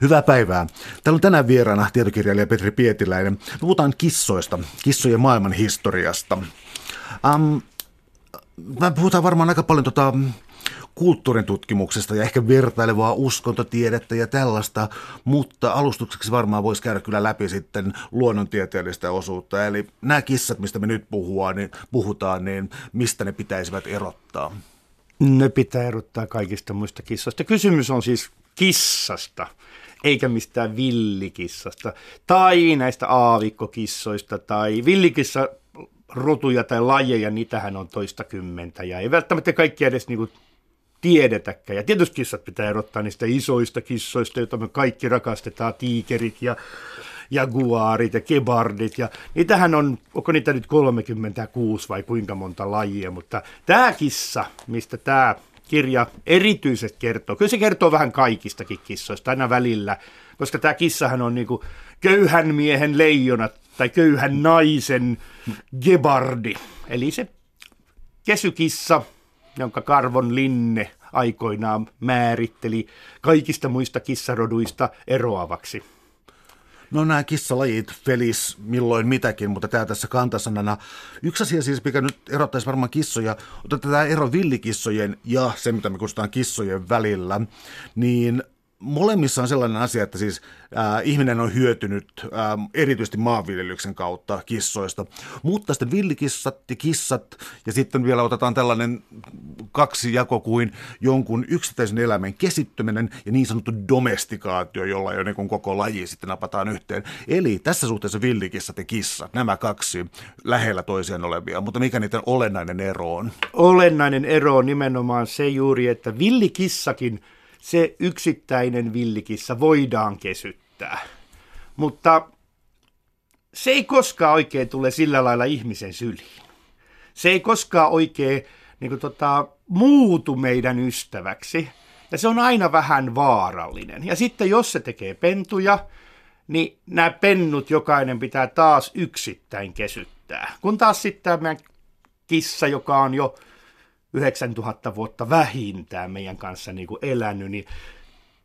Hyvää päivää. Täällä on tänään vieraana tietokirjailija Petri Pietiläinen. Puhutaan kissoista, kissojen maailman historiasta. Um, puhutaan varmaan aika paljon tota, kulttuurin tutkimuksesta ja ehkä vertailevaa uskontotiedettä ja tällaista, mutta alustukseksi varmaan voisi käydä kyllä läpi sitten luonnontieteellistä osuutta. Eli nämä kissat, mistä me nyt puhua, niin, puhutaan, niin mistä ne pitäisivät erottaa? Ne pitää erottaa kaikista muista kissoista. Kysymys on siis kissasta, eikä mistään villikissasta. Tai näistä aavikkokissoista tai villikissa rotuja tai lajeja, niitähän on toista kymmentä. Ja ei välttämättä kaikki edes niinku tiedetäkään. Ja tietysti kissat pitää erottaa niistä isoista kissoista, joita me kaikki rakastetaan, tiikerit ja jaguaarit ja kebardit. Ja niitähän on, onko niitä nyt 36 vai kuinka monta lajia, mutta tämä kissa, mistä tämä kirja erityisesti kertoo, kyllä se kertoo vähän kaikistakin kissoista aina välillä, koska tämä kissahan on niinku köyhän miehen leijona tai köyhän naisen gebardi, eli se kesykissa, jonka Karvon Linne aikoinaan määritteli kaikista muista kissaroduista eroavaksi. No nämä kissalajit, felis, milloin mitäkin, mutta tämä tässä kantasanana. Yksi asia siis, mikä nyt erottaisi varmaan kissoja, on tämä ero villikissojen ja se, mitä me kutsutaan kissojen välillä, niin molemmissa on sellainen asia, että siis äh, ihminen on hyötynyt äh, erityisesti maanviljelyksen kautta kissoista, mutta sitten villikissat ja kissat ja sitten vielä otetaan tällainen kaksi jako kuin jonkun yksittäisen eläimen kesittyminen ja niin sanottu domestikaatio, jolla jo niin koko laji sitten napataan yhteen. Eli tässä suhteessa villikissat ja kissat, nämä kaksi lähellä toisiaan olevia, mutta mikä niiden olennainen ero on? Olennainen ero on nimenomaan se juuri, että villikissakin – se yksittäinen villikissa voidaan kesyttää. Mutta se ei koskaan oikein tule sillä lailla ihmisen syliin. Se ei koskaan oikein niin kuin tota, muutu meidän ystäväksi. Ja se on aina vähän vaarallinen. Ja sitten jos se tekee pentuja, niin nämä pennut jokainen pitää taas yksittäin kesyttää. Kun taas sitten tämä kissa, joka on jo 9000 vuotta vähintään meidän kanssa niin kuin elänyt, niin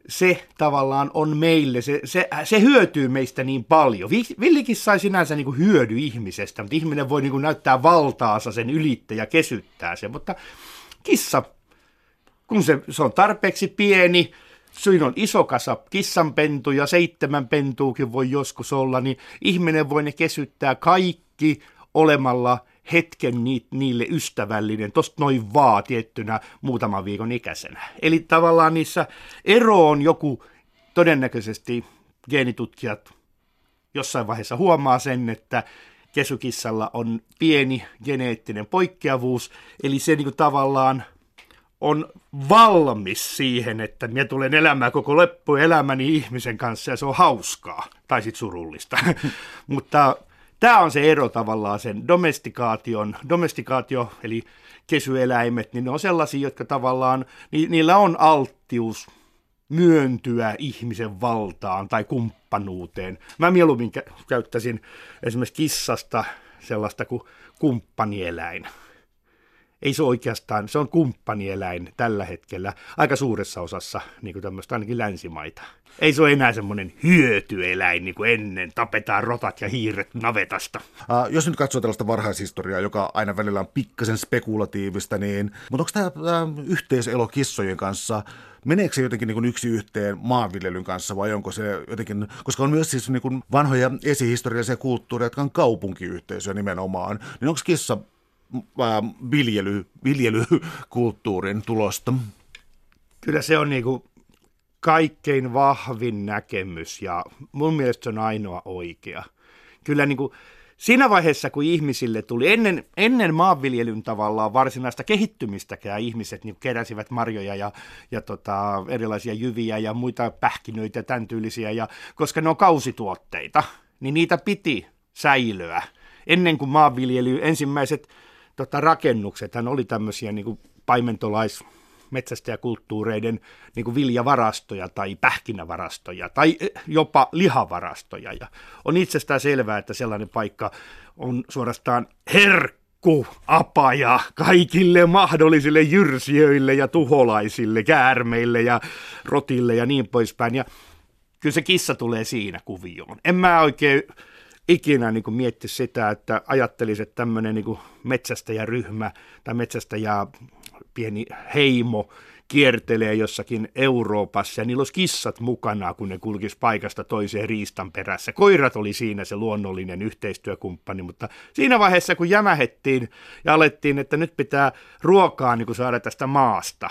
se tavallaan on meille, se, se, se hyötyy meistä niin paljon. Villikissa sai sinänsä niin kuin hyödy ihmisestä, mutta ihminen voi niin kuin näyttää valtaansa sen ylittä ja kesyttää sen, mutta kissa, kun se, se on tarpeeksi pieni, Siinä on iso kasa kissanpentuja, seitsemän pentuukin voi joskus olla, niin ihminen voi ne kesyttää kaikki olemalla hetken ni, niille ystävällinen, tosta noin vaan tiettynä muutaman viikon ikäisenä. Eli tavallaan niissä ero on joku, todennäköisesti geenitutkijat jossain vaiheessa huomaa sen, että kesykissalla on pieni geneettinen poikkeavuus, eli se niin tavallaan on valmis siihen, että minä tulen elämään koko elämäni ihmisen kanssa ja se on hauskaa, tai sitten surullista. Mutta Tämä on se ero tavallaan sen domestikaation, domestikaatio eli kesyeläimet, niin ne on sellaisia, jotka tavallaan, ni, niillä on alttius myöntyä ihmisen valtaan tai kumppanuuteen. Mä mieluummin käyttäisin esimerkiksi kissasta sellaista kuin kumppanieläin ei se oikeastaan, se on kumppanieläin tällä hetkellä aika suuressa osassa niin kuin tämmöistä ainakin länsimaita. Ei se ole enää semmoinen hyötyeläin niin kuin ennen, tapetaan rotat ja hiiret navetasta. Uh, jos nyt katsoo tällaista varhaishistoriaa, joka aina välillä on pikkasen spekulatiivista, niin, mutta onko tämä, tämä yhteiselo kissojen kanssa meneekö se jotenkin niin yksi yhteen maanviljelyn kanssa vai onko se jotenkin, koska on myös siis niin kuin vanhoja esihistoriallisia kulttuureja, jotka on kaupunkiyhteisöjä nimenomaan, niin onko kissa viljely, viljelykulttuurin tulosta? Kyllä se on niin kuin kaikkein vahvin näkemys ja mun mielestä se on ainoa oikea. Kyllä niin kuin siinä vaiheessa, kun ihmisille tuli ennen, ennen maanviljelyn tavallaan varsinaista kehittymistäkään ihmiset niin keräsivät marjoja ja, ja tota, erilaisia jyviä ja muita pähkinöitä ja tämän tyylisiä, ja, koska ne on kausituotteita, niin niitä piti säilöä. Ennen kuin maanviljely, ensimmäiset tota, rakennuksethan oli tämmöisiä niin kuin paimentolais metsästäjäkulttuureiden niin kuin viljavarastoja tai pähkinävarastoja tai eh, jopa lihavarastoja. Ja on itsestään selvää, että sellainen paikka on suorastaan herkku apaja kaikille mahdollisille jyrsijöille ja tuholaisille, käärmeille ja rotille ja niin poispäin. Ja kyllä se kissa tulee siinä kuvioon. En mä oikein ikinä niin mietti sitä, että ajattelisi, että tämmöinen niin metsästäjäryhmä tai metsästäjä pieni heimo kiertelee jossakin Euroopassa ja niillä olisi kissat mukana, kun ne kulkisi paikasta toiseen riistan perässä. Koirat oli siinä se luonnollinen yhteistyökumppani, mutta siinä vaiheessa kun jämähettiin ja alettiin, että nyt pitää ruokaa niin kuin saada tästä maasta,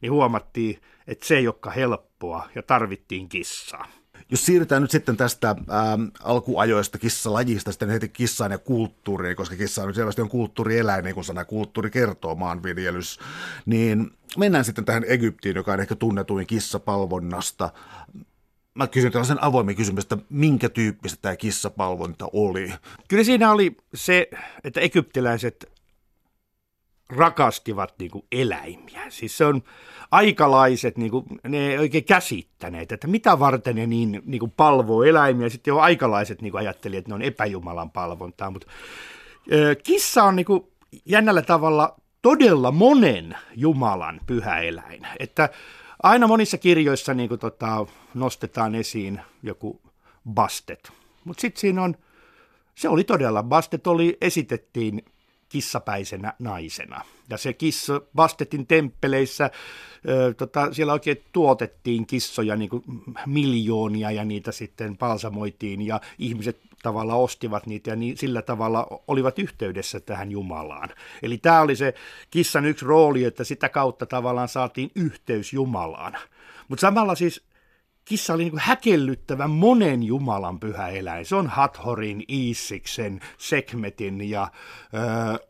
niin huomattiin, että se ei olekaan helppoa ja tarvittiin kissaa. Jos siirrytään nyt sitten tästä ää, alkuajoista kissalajista sitten heti kissaan ja kulttuuriin, koska kissa on selvästi on kulttuurieläin, niin kuin sana kulttuuri kertoo maanviljelys, niin mennään sitten tähän Egyptiin, joka on ehkä tunnetuin kissapalvonnasta. Mä kysyn tällaisen avoimen kysymyksen, että minkä tyyppistä tämä kissapalvonta oli? Kyllä siinä oli se, että egyptiläiset rakastivat niin kuin eläimiä. Siis se on aikalaiset, niin kuin, ne ei oikein käsittäneet, että mitä varten ne niin, niin kuin palvoo eläimiä. Sitten jo aikalaiset niin kuin ajatteli, että ne on epäjumalan palvontaa. Mutta ö, kissa on niin kuin, jännällä tavalla todella monen jumalan pyhä eläin. Että aina monissa kirjoissa niin kuin, tota, nostetaan esiin joku Bastet. Mutta sitten siinä on, se oli todella, Bastet oli, esitettiin kissapäisenä naisena. Ja se kissa Bastetin temppeleissä, tota, siellä oikein tuotettiin kissoja niin kuin miljoonia ja niitä sitten palsamoitiin ja ihmiset tavalla ostivat niitä ja niin, sillä tavalla olivat yhteydessä tähän Jumalaan. Eli tämä oli se kissan yksi rooli, että sitä kautta tavallaan saatiin yhteys Jumalaan. Mutta samalla siis kissa oli niin kuin häkellyttävän monen Jumalan pyhä eläin. Se on Hathorin, Iisiksen, Sekmetin ja öö,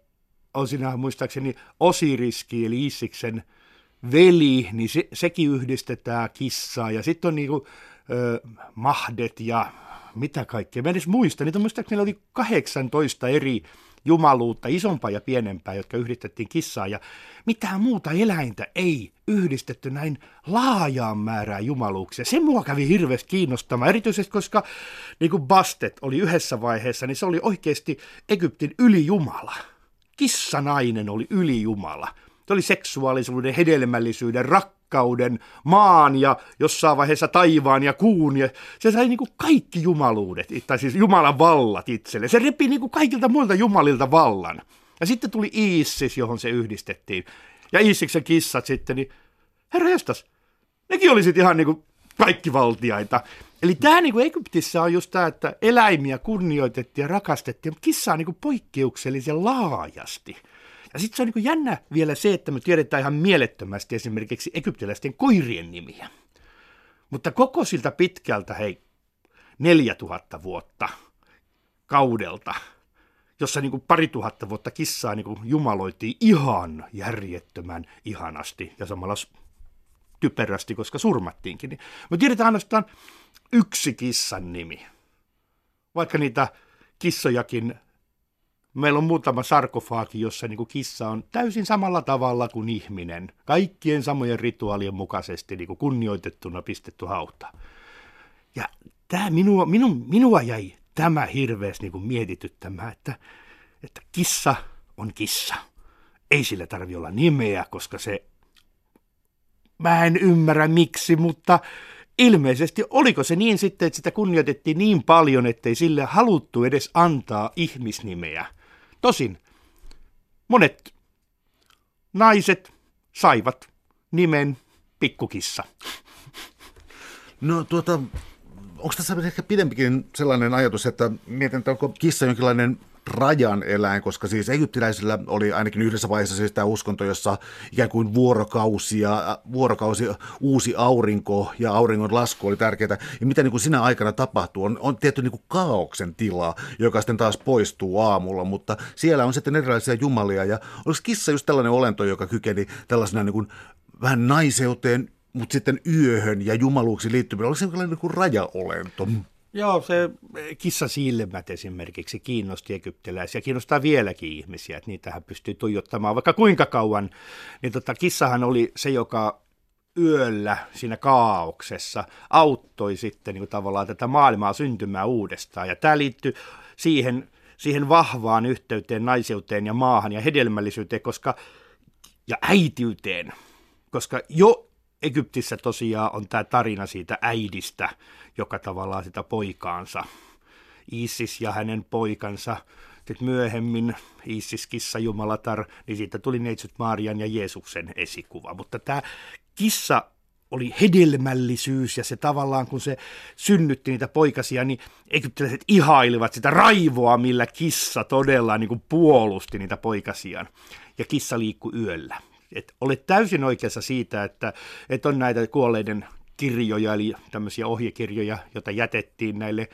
on siinä muistaakseni Osiriski eli Iisiksen veli, niin se, sekin yhdistetään kissaa. Ja sitten on niin kuin, öö, Mahdet ja mitä kaikkea. Mä en edes muista, niitä muistaakseni oli 18 eri jumaluutta, isompaa ja pienempää, jotka yhdistettiin kissaan, ja mitään muuta eläintä ei yhdistetty näin laajaan määrään jumaluuksia. Se mua kävi hirveästi kiinnostamaan, erityisesti koska niin kuin Bastet oli yhdessä vaiheessa, niin se oli oikeasti Egyptin ylijumala. Kissanainen oli ylijumala. Se oli seksuaalisuuden, hedelmällisyyden, rakkauden, maan ja jossain vaiheessa taivaan ja kuun. Ja se sai niin kuin kaikki jumaluudet, tai siis Jumalan vallat itselle. Se repi niin kuin kaikilta muilta jumalilta vallan. Ja sitten tuli Iisis, johon se yhdistettiin. Ja Iisiksen kissat sitten, niin herra jestas, nekin olisit ihan niin kuin kaikki valtiaita. Eli tämä niin kuin Egyptissä on just tämä, että eläimiä kunnioitettiin ja rakastettiin, mutta kissa on niin kuin poikkeuksellisen laajasti. Ja sitten se on niin jännä vielä se, että me tiedetään ihan mielettömästi esimerkiksi egyptiläisten koirien nimiä. Mutta koko siltä pitkältä, hei, 4000 vuotta kaudelta, jossa niin kuin pari tuhatta vuotta kissaa niin kuin jumaloitiin ihan järjettömän ihanasti ja samalla typerästi, koska surmattiinkin. Niin me tiedetään ainoastaan yksi kissan nimi. Vaikka niitä kissojakin, meillä on muutama sarkofaaki, jossa niin kuin kissa on täysin samalla tavalla kuin ihminen. Kaikkien samojen rituaalien mukaisesti niin kuin kunnioitettuna pistetty hauta. Ja tämä minua, minun, minua jäi tämä hirveästi niin mietityttämään, että, että kissa on kissa. Ei sillä tarvi olla nimeä, koska se Mä en ymmärrä miksi, mutta ilmeisesti oliko se niin sitten, että sitä kunnioitettiin niin paljon, ettei sille haluttu edes antaa ihmisnimeä. Tosin monet naiset saivat nimen pikkukissa. No tuota, onko tässä ehkä pidempikin sellainen ajatus, että mietin, että onko kissa jonkinlainen rajan eläin, koska siis egyptiläisillä oli ainakin yhdessä vaiheessa siis tämä uskonto, jossa ikään kuin vuorokausia, vuorokausi uusi aurinko ja auringon lasku oli tärkeää. Ja mitä niin kuin sinä aikana tapahtuu, on, on tietty niin kuin kaauksen tila, joka sitten taas poistuu aamulla, mutta siellä on sitten erilaisia jumalia. Ja oliko kissa just tällainen olento, joka kykeni tällaisena niin kuin vähän naiseuteen, mutta sitten yöhön ja jumaluuksiin liittyminen, oliko se jonkinlainen niin kuin rajaolento? Joo, se kissasilmät esimerkiksi kiinnosti egyptiläisiä, kiinnostaa vieläkin ihmisiä, että niitähän pystyy tuijottamaan vaikka kuinka kauan. Niin tota, kissahan oli se, joka yöllä siinä kaauksessa auttoi sitten niin kuin tavallaan tätä maailmaa syntymään uudestaan. Ja tämä liittyy siihen, siihen vahvaan yhteyteen naiseuteen ja maahan ja hedelmällisyyteen koska, ja äitiyteen, koska jo Egyptissä tosiaan on tämä tarina siitä äidistä, joka tavallaan sitä poikaansa, Isis ja hänen poikansa, sitten myöhemmin Isis, kissa, jumalatar, niin siitä tuli Neitsyt Marian ja Jeesuksen esikuva. Mutta tämä kissa oli hedelmällisyys ja se tavallaan, kun se synnytti niitä poikasia, niin egyptiläiset ihailivat sitä raivoa, millä kissa todella niin kuin puolusti niitä poikasiaan. Ja kissa liikkui yöllä. Et olet täysin oikeassa siitä, että, että on näitä kuolleiden kirjoja, eli tämmöisiä ohjekirjoja, joita jätettiin näille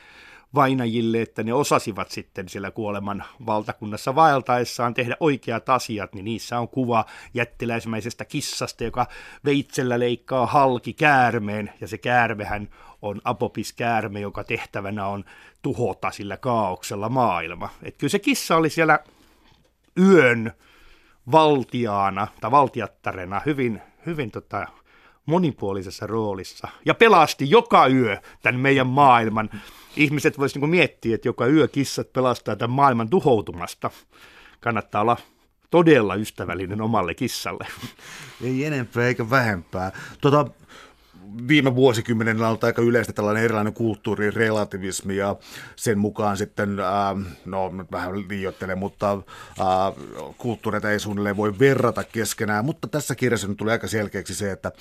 vainajille, että ne osasivat sitten siellä kuoleman valtakunnassa vaeltaessaan tehdä oikeat asiat, niin niissä on kuva jättiläismäisestä kissasta, joka veitsellä leikkaa halki käärmeen, ja se käärmehän on apopis-käärme, joka tehtävänä on tuhota sillä kaauksella maailma. Että kyllä se kissa oli siellä yön valtiaana tai valtiattarena hyvin, hyvin tota, monipuolisessa roolissa ja pelasti joka yö tämän meidän maailman. Ihmiset voisivat niin miettiä, että joka yö kissat pelastaa tämän maailman tuhoutumasta. Kannattaa olla todella ystävällinen omalle kissalle. Ei enempää eikä vähempää. Tota, viime vuosikymmenen on aika yleistä tällainen erilainen kulttuurirelativismi ja sen mukaan sitten, äh, no vähän liioittelen, mutta äh, kulttuureita ei suunnilleen voi verrata keskenään, mutta tässä kirjassa nyt tuli aika selkeäksi se, että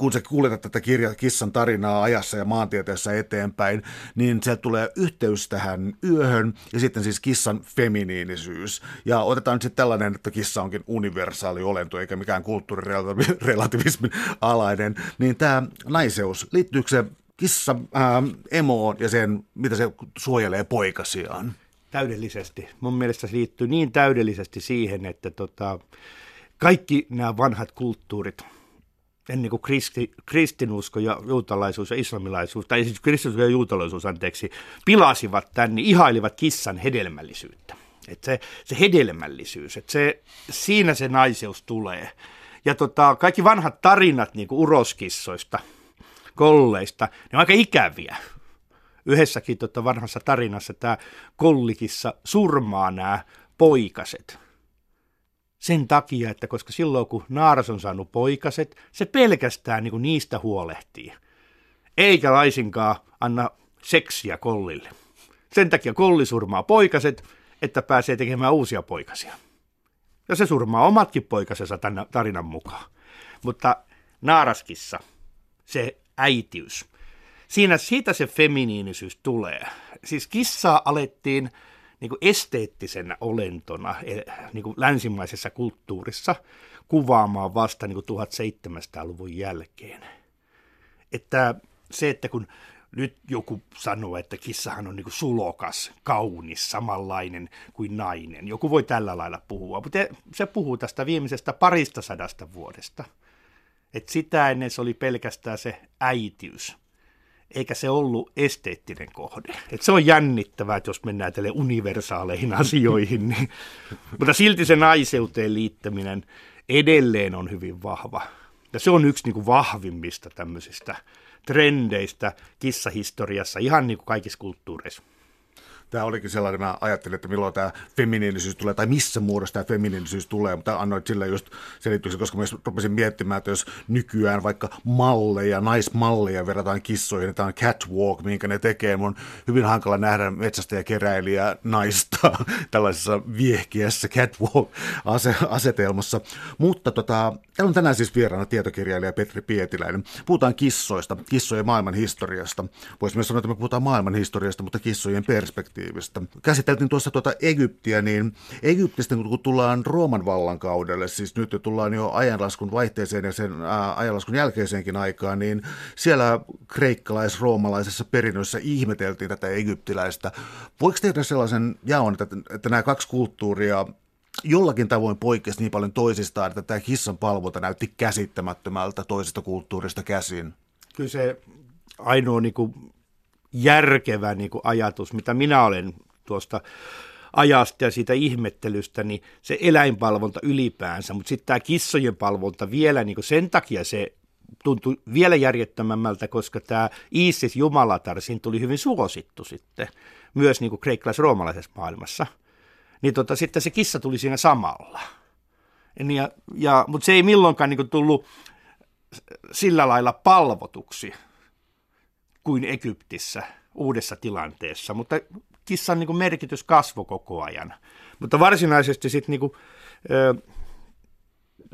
kun sä kuulet tätä kirja, kissan tarinaa ajassa ja maantieteessä eteenpäin, niin se tulee yhteys tähän yöhön ja sitten siis kissan feminiinisyys. Ja otetaan nyt sitten tällainen, että kissa onkin universaali olento eikä mikään kulttuurirelativismin alainen, niin tämä naiseus, liittyykö se kissa ää, emoon ja sen, mitä se suojelee poikasiaan? Täydellisesti. Mun mielestä se liittyy niin täydellisesti siihen, että tota, kaikki nämä vanhat kulttuurit – ennen kuin kristi, kristinusko ja juutalaisuus ja islamilaisuus, tai siis kristinusko ja juutalaisuus, anteeksi, pilasivat tämän, niin ihailivat kissan hedelmällisyyttä. Että se, se hedelmällisyys, että se, siinä se naiseus tulee. Ja tota, kaikki vanhat tarinat niin kuin uroskissoista, kolleista, ne on aika ikäviä. Yhdessäkin tota vanhassa tarinassa tämä kollikissa surmaa nämä poikaset – sen takia, että koska silloin kun naaras on saanut poikaset, se pelkästään niin kuin niistä huolehtii. Eikä laisinkaan anna seksiä kollille. Sen takia kolli surmaa poikaset, että pääsee tekemään uusia poikasia. Ja se surmaa omatkin poikasensa tämän tarinan mukaan. Mutta naaraskissa, se äitiys, siinä siitä se feminiinisyys tulee. Siis kissaa alettiin niin kuin esteettisenä olentona e, niin kuin länsimaisessa kulttuurissa kuvaamaan vasta niin kuin 1700-luvun jälkeen. Että se, että kun nyt joku sanoo, että kissahan on niin kuin sulokas, kaunis, samanlainen kuin nainen. Joku voi tällä lailla puhua, mutta se puhuu tästä viimeisestä parista sadasta vuodesta. Että sitä ennen se oli pelkästään se äitiys eikä se ollut esteettinen kohde. Et se on jännittävää, että jos mennään tälle universaaleihin asioihin, niin, mutta silti se naiseuteen liittäminen edelleen on hyvin vahva. Ja se on yksi niin kuin vahvimmista tämmöisistä trendeistä kissahistoriassa, ihan niin kuin kaikissa kulttuureissa tämä olikin sellainen, mä ajattelin, että milloin tämä feminiinisyys tulee, tai missä muodossa tämä feminiinisyys tulee, mutta annoit sille just selityksen, koska mä rupesin miettimään, että jos nykyään vaikka malleja, naismalleja verrataan kissoihin, niin tämä on catwalk, minkä ne tekee, mun on hyvin hankala nähdä metsästä ja keräilijä naista tällaisessa viehkiässä catwalk-asetelmassa. Mutta tota, täällä on tänään siis vieraana tietokirjailija Petri Pietiläinen. Puhutaan kissoista, kissojen maailman historiasta. Voisi myös sanoa, että me puhutaan maailman historiasta, mutta kissojen perspektiivistä positiivista. Käsiteltiin tuossa tuota Egyptiä, niin Egyptistä kun tullaan Rooman vallankaudelle, siis nyt tullaan jo ajanlaskun vaihteeseen ja sen ajanlaskun jälkeiseenkin aikaan, niin siellä kreikkalais-roomalaisessa perinnössä ihmeteltiin tätä egyptiläistä. Voiko tehdä sellaisen jaon, että, että nämä kaksi kulttuuria jollakin tavoin poikkesi niin paljon toisistaan, että tämä kissan palvonta näytti käsittämättömältä toisesta kulttuurista käsin? Kyllä se ainoa niin kuin järkevä niin kuin ajatus, mitä minä olen tuosta ajasta ja siitä ihmettelystä, niin se eläinpalvonta ylipäänsä, mutta sitten tämä kissojen palvonta vielä niin kuin sen takia se tuntui vielä järjettömämmältä, koska tämä Isis Jumalatar, siinä tuli hyvin suosittu sitten, myös niin kuin kreikkalais-roomalaisessa maailmassa. Niin tota, sitten se kissa tuli siinä samalla. Ja, ja, mutta se ei milloinkaan niin kuin tullut sillä lailla palvotuksi kuin Egyptissä uudessa tilanteessa, mutta kissan niin kuin merkitys kasvoi koko ajan. Mutta varsinaisesti sitten niin kuin,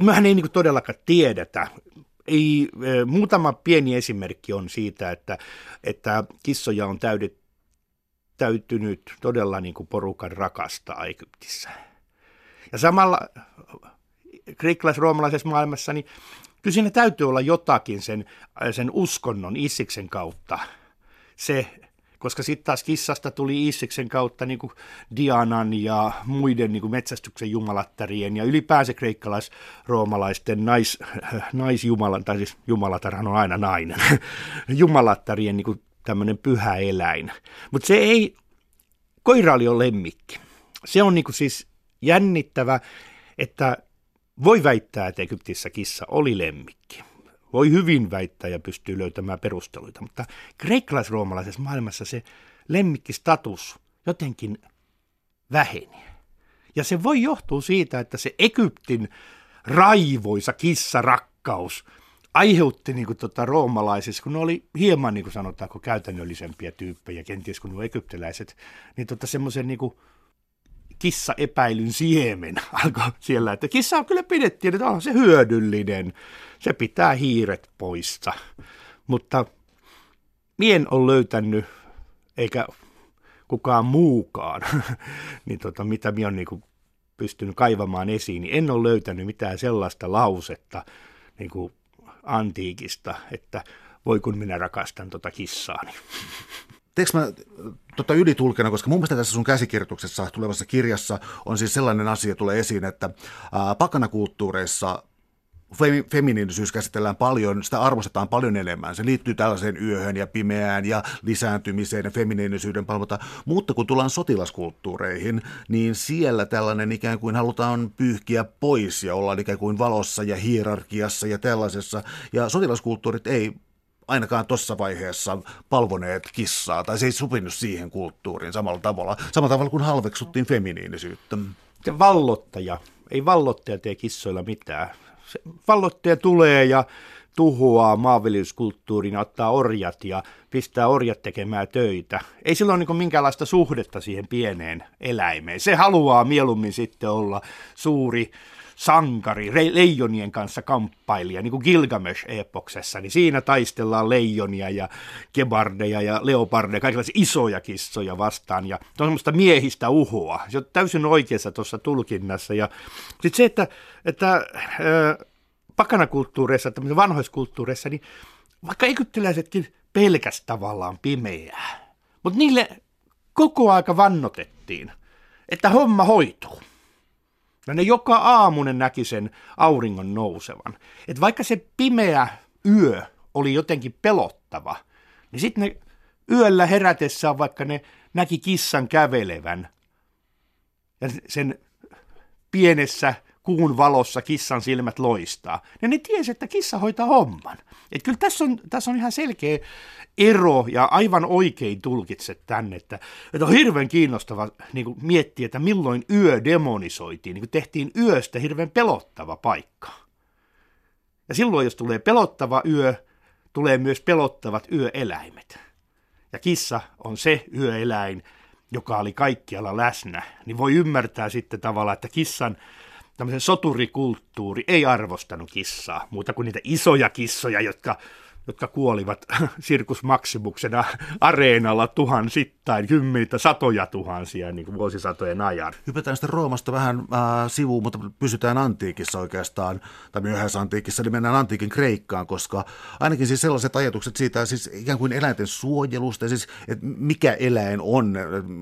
mehän ei niin kuin todellakaan tiedetä. Ei, muutama pieni esimerkki on siitä, että, että kissoja on täydet, täytynyt todella niin kuin porukan rakastaa Egyptissä. Ja samalla kreikkalais-roomalaisessa maailmassa, niin kyllä siinä täytyy olla jotakin sen, sen uskonnon Issiksen kautta. Se, koska sitten taas kissasta tuli Issiksen kautta niin kuin Dianan ja muiden niin kuin metsästyksen jumalattarien ja ylipäänsä kreikkalais-roomalaisten nais, naisjumalan, tai siis jumalatarhan on aina nainen, jumalattarien niin kuin tämmöinen pyhä eläin. Mutta se ei, koira oli jo lemmikki. Se on niin kuin siis jännittävä, että voi väittää, että Egyptissä kissa oli lemmikki. Voi hyvin väittää ja pystyy löytämään perusteluita, mutta kreikkalais-roomalaisessa maailmassa se lemmikkistatus jotenkin väheni. Ja se voi johtua siitä, että se Egyptin raivoisa kissarakkaus aiheutti niin kuin, tota, roomalaisissa, kun ne oli hieman, niin kuin sanotaanko, käytännöllisempiä tyyppejä, kenties kuin nuo egyptiläiset, niin tota, semmoisen niin kuin, kissa-epäilyn siemen alkoi siellä, että kissa on kyllä pidettiin, että on se hyödyllinen, se pitää hiiret poissa. Mutta mien on löytänyt, eikä kukaan muukaan, niin tota, mitä minä olen niin pystynyt kaivamaan esiin, niin en ole löytänyt mitään sellaista lausetta niin kuin antiikista, että voi kun minä rakastan tota kissaani. Teekö mä tota ylitulkena, koska mun mielestä tässä sun käsikirjoituksessa tulevassa kirjassa on siis sellainen asia tulee esiin, että ää, pakanakulttuureissa feminiinisyys käsitellään paljon, sitä arvostetaan paljon enemmän. Se liittyy tällaiseen yöhön ja pimeään ja lisääntymiseen ja feminiinisyyden palvota. Mutta kun tullaan sotilaskulttuureihin, niin siellä tällainen ikään kuin halutaan pyyhkiä pois ja olla ikään kuin valossa ja hierarkiassa ja tällaisessa. Ja sotilaskulttuurit ei ainakaan tuossa vaiheessa palvoneet kissaa, tai se ei sopinut siihen kulttuuriin samalla tavalla, samalla tavalla kuin halveksuttiin feminiinisyyttä. Se vallottaja, ei vallottaja tee kissoilla mitään. Se vallottaja tulee ja tuhoaa maanviljelyskulttuurin, ottaa orjat ja pistää orjat tekemään töitä. Ei sillä ole niin minkäänlaista suhdetta siihen pieneen eläimeen. Se haluaa mieluummin sitten olla suuri sankari, leijonien kanssa kamppailija, niin kuin Gilgamesh-epoksessa, niin siinä taistellaan leijonia ja kebardeja ja leopardeja, kaikenlaisia isoja kissoja vastaan, ja se on semmoista miehistä uhoa. Se on täysin oikeassa tuossa tulkinnassa, ja sitten se, että, että pakanakulttuureissa, tämmöisissä vanhoissa kulttuureissa, niin vaikka egyptiläisetkin pelkäs tavallaan pimeää, mutta niille koko aika vannotettiin, että homma hoituu. Ja ne joka aamu ne näki sen auringon nousevan. Et vaikka se pimeä yö oli jotenkin pelottava, niin sitten ne yöllä herätessään, vaikka ne näki kissan kävelevän, ja sen pienessä kuun valossa kissan silmät loistaa, niin ne tiesi, että kissa hoitaa homman. Et kyllä tässä on, tässä on ihan selkeä ero ja aivan oikein tulkitset tänne, että, että on hirveän kiinnostava niin miettiä, että milloin yö demonisoitiin, niin tehtiin yöstä hirveän pelottava paikka. Ja silloin, jos tulee pelottava yö, tulee myös pelottavat yöeläimet. Ja kissa on se yöeläin, joka oli kaikkialla läsnä, niin voi ymmärtää sitten tavallaan, että kissan tämmöisen soturikulttuuri ei arvostanut kissaa, muuta kuin niitä isoja kissoja, jotka jotka kuolivat sirkusmaksimuksena areenalla tuhansittain, kymmenitä, satoja tuhansia niin kuin vuosisatojen ajan. Hypätään sitten Roomasta vähän äh, sivuun, mutta pysytään antiikissa oikeastaan, tai antiikissa, niin mennään antiikin Kreikkaan, koska ainakin siis sellaiset ajatukset siitä siis ikään kuin eläinten suojelusta, siis että mikä eläin on,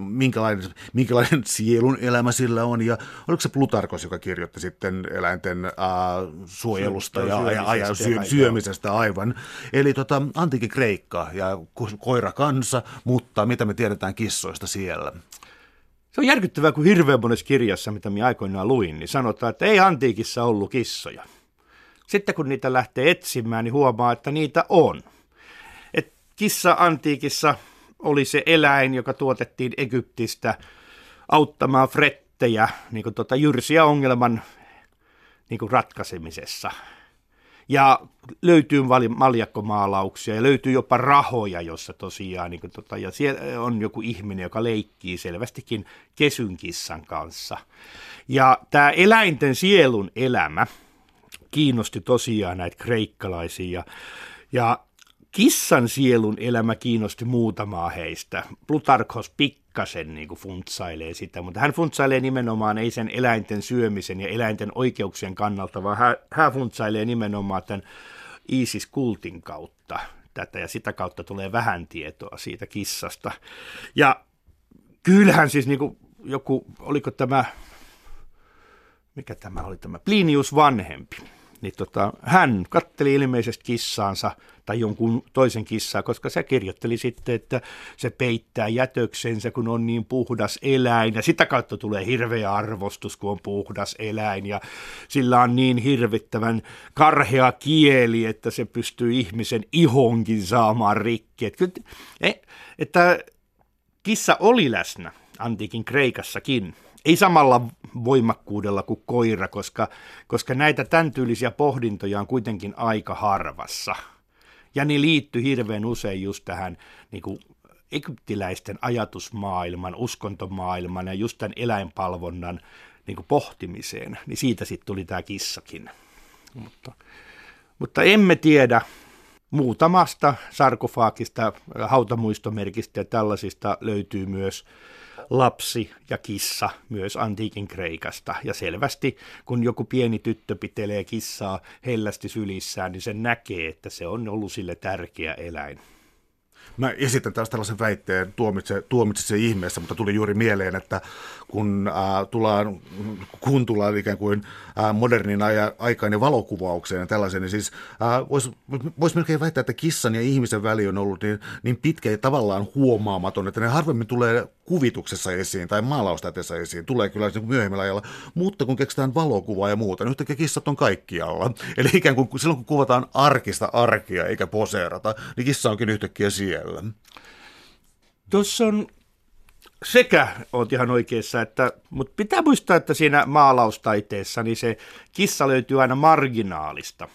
minkälainen, minkälainen sielun elämä sillä on, ja oliko se Plutarkos, joka kirjoitti sitten eläinten äh, suojelusta ja, ja, ja syö, syömisestä aivan. Eli tota, antiikin Kreikka ja koira kansa, mutta mitä me tiedetään kissoista siellä? Se on järkyttävää, kun hirveän monessa kirjassa, mitä minä aikoinaan luin, niin sanotaan, että ei antiikissa ollut kissoja. Sitten kun niitä lähtee etsimään, niin huomaa, että niitä on. Et kissa antiikissa oli se eläin, joka tuotettiin Egyptistä auttamaan frettejä niin kuin tuota jyrsiä ongelman niin kuin ratkaisemisessa. Ja löytyy maljakkomaalauksia ja löytyy jopa rahoja, jossa tosiaan, niin kuin, tota, ja siellä on joku ihminen, joka leikkii selvästikin kesynkissan kanssa. Ja tämä eläinten sielun elämä kiinnosti tosiaan näitä kreikkalaisia. Ja, kissan sielun elämä kiinnosti muutamaa heistä. Plutarkos pikkasen niin kuin funtsailee sitä, mutta hän funtsailee nimenomaan ei sen eläinten syömisen ja eläinten oikeuksien kannalta, vaan hän, hän funtsailee nimenomaan tämän ISIS-kultin kautta tätä, ja sitä kautta tulee vähän tietoa siitä kissasta. Ja kyllähän siis niin kuin joku, oliko tämä, mikä tämä oli tämä, Plinius vanhempi, niin tota, hän katteli ilmeisesti kissaansa tai jonkun toisen kissaa, koska se kirjoitteli sitten, että se peittää jätöksensä, kun on niin puhdas eläin, ja sitä kautta tulee hirveä arvostus, kun on puhdas eläin, ja sillä on niin hirvittävän karhea kieli, että se pystyy ihmisen ihonkin saamaan rikki. Että, e, että kissa oli läsnä antiikin Kreikassakin, ei samalla voimakkuudella kuin koira, koska, koska näitä tämän tyylisiä pohdintoja on kuitenkin aika harvassa. Ja ne liittyy hirveän usein just tähän niin kuin egyptiläisten ajatusmaailman, uskontomaailman ja just tämän eläinpalvonnan niin kuin pohtimiseen. Niin siitä sitten tuli tämä kissakin. Mutta, mutta emme tiedä, muutamasta sarkofaagista, hautamuistomerkistä ja tällaisista löytyy myös lapsi ja kissa myös antiikin Kreikasta. Ja selvästi, kun joku pieni tyttö pitelee kissaa hellästi sylissään, niin se näkee, että se on ollut sille tärkeä eläin. Mä esitän taas tällaisen väitteen, tuomitse, tuomitse se ihmeessä, mutta tuli juuri mieleen, että kun, äh, tullaan, kun tullaan ikään kuin äh, modernin aja, aikainen valokuvaukseen ja tällaisen, niin siis äh, voisi vois melkein väittää, että kissan ja ihmisen väli on ollut niin, niin pitkä ja tavallaan huomaamaton, että ne harvemmin tulee kuvituksessa esiin tai maalaustaiteessa esiin, tulee kyllä niin myöhemmällä ajalla, mutta kun keksitään valokuvaa ja muuta, niin yhtäkkiä kissat on kaikkialla. Eli ikään kuin silloin kun kuvataan arkista arkia eikä poseerata, niin kissa onkin yhtäkkiä siellä. Tuossa on sekä oot ihan oikeassa, että, mutta pitää muistaa, että siinä maalaustaiteessa niin se kissa löytyy aina marginaalista.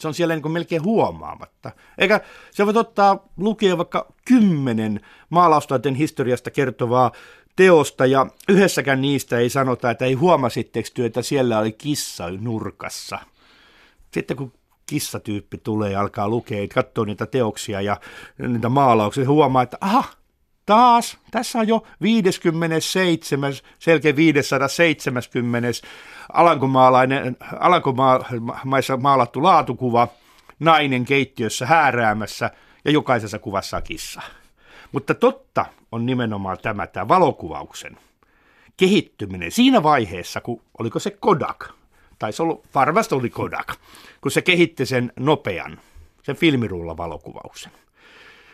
Se on siellä niin melkein huomaamatta. Eikä se voi ottaa lukea vaikka kymmenen maalaustaiteen historiasta kertovaa teosta, ja yhdessäkään niistä ei sanota, että ei huomasitteeko että siellä oli kissa nurkassa. Sitten kun kissatyyppi tulee ja alkaa lukea, katsoo niitä teoksia ja niitä maalauksia, huomaa, että aha, taas, tässä on jo 57, selkeä 570 alankomaalainen, alankomaissa maalattu laatukuva, nainen keittiössä hääräämässä ja jokaisessa kuvassa kissa. Mutta totta on nimenomaan tämä, tämä valokuvauksen kehittyminen siinä vaiheessa, kun oliko se Kodak, tai se varmasti oli Kodak, kun se kehitti sen nopean, sen filmirulla valokuvauksen.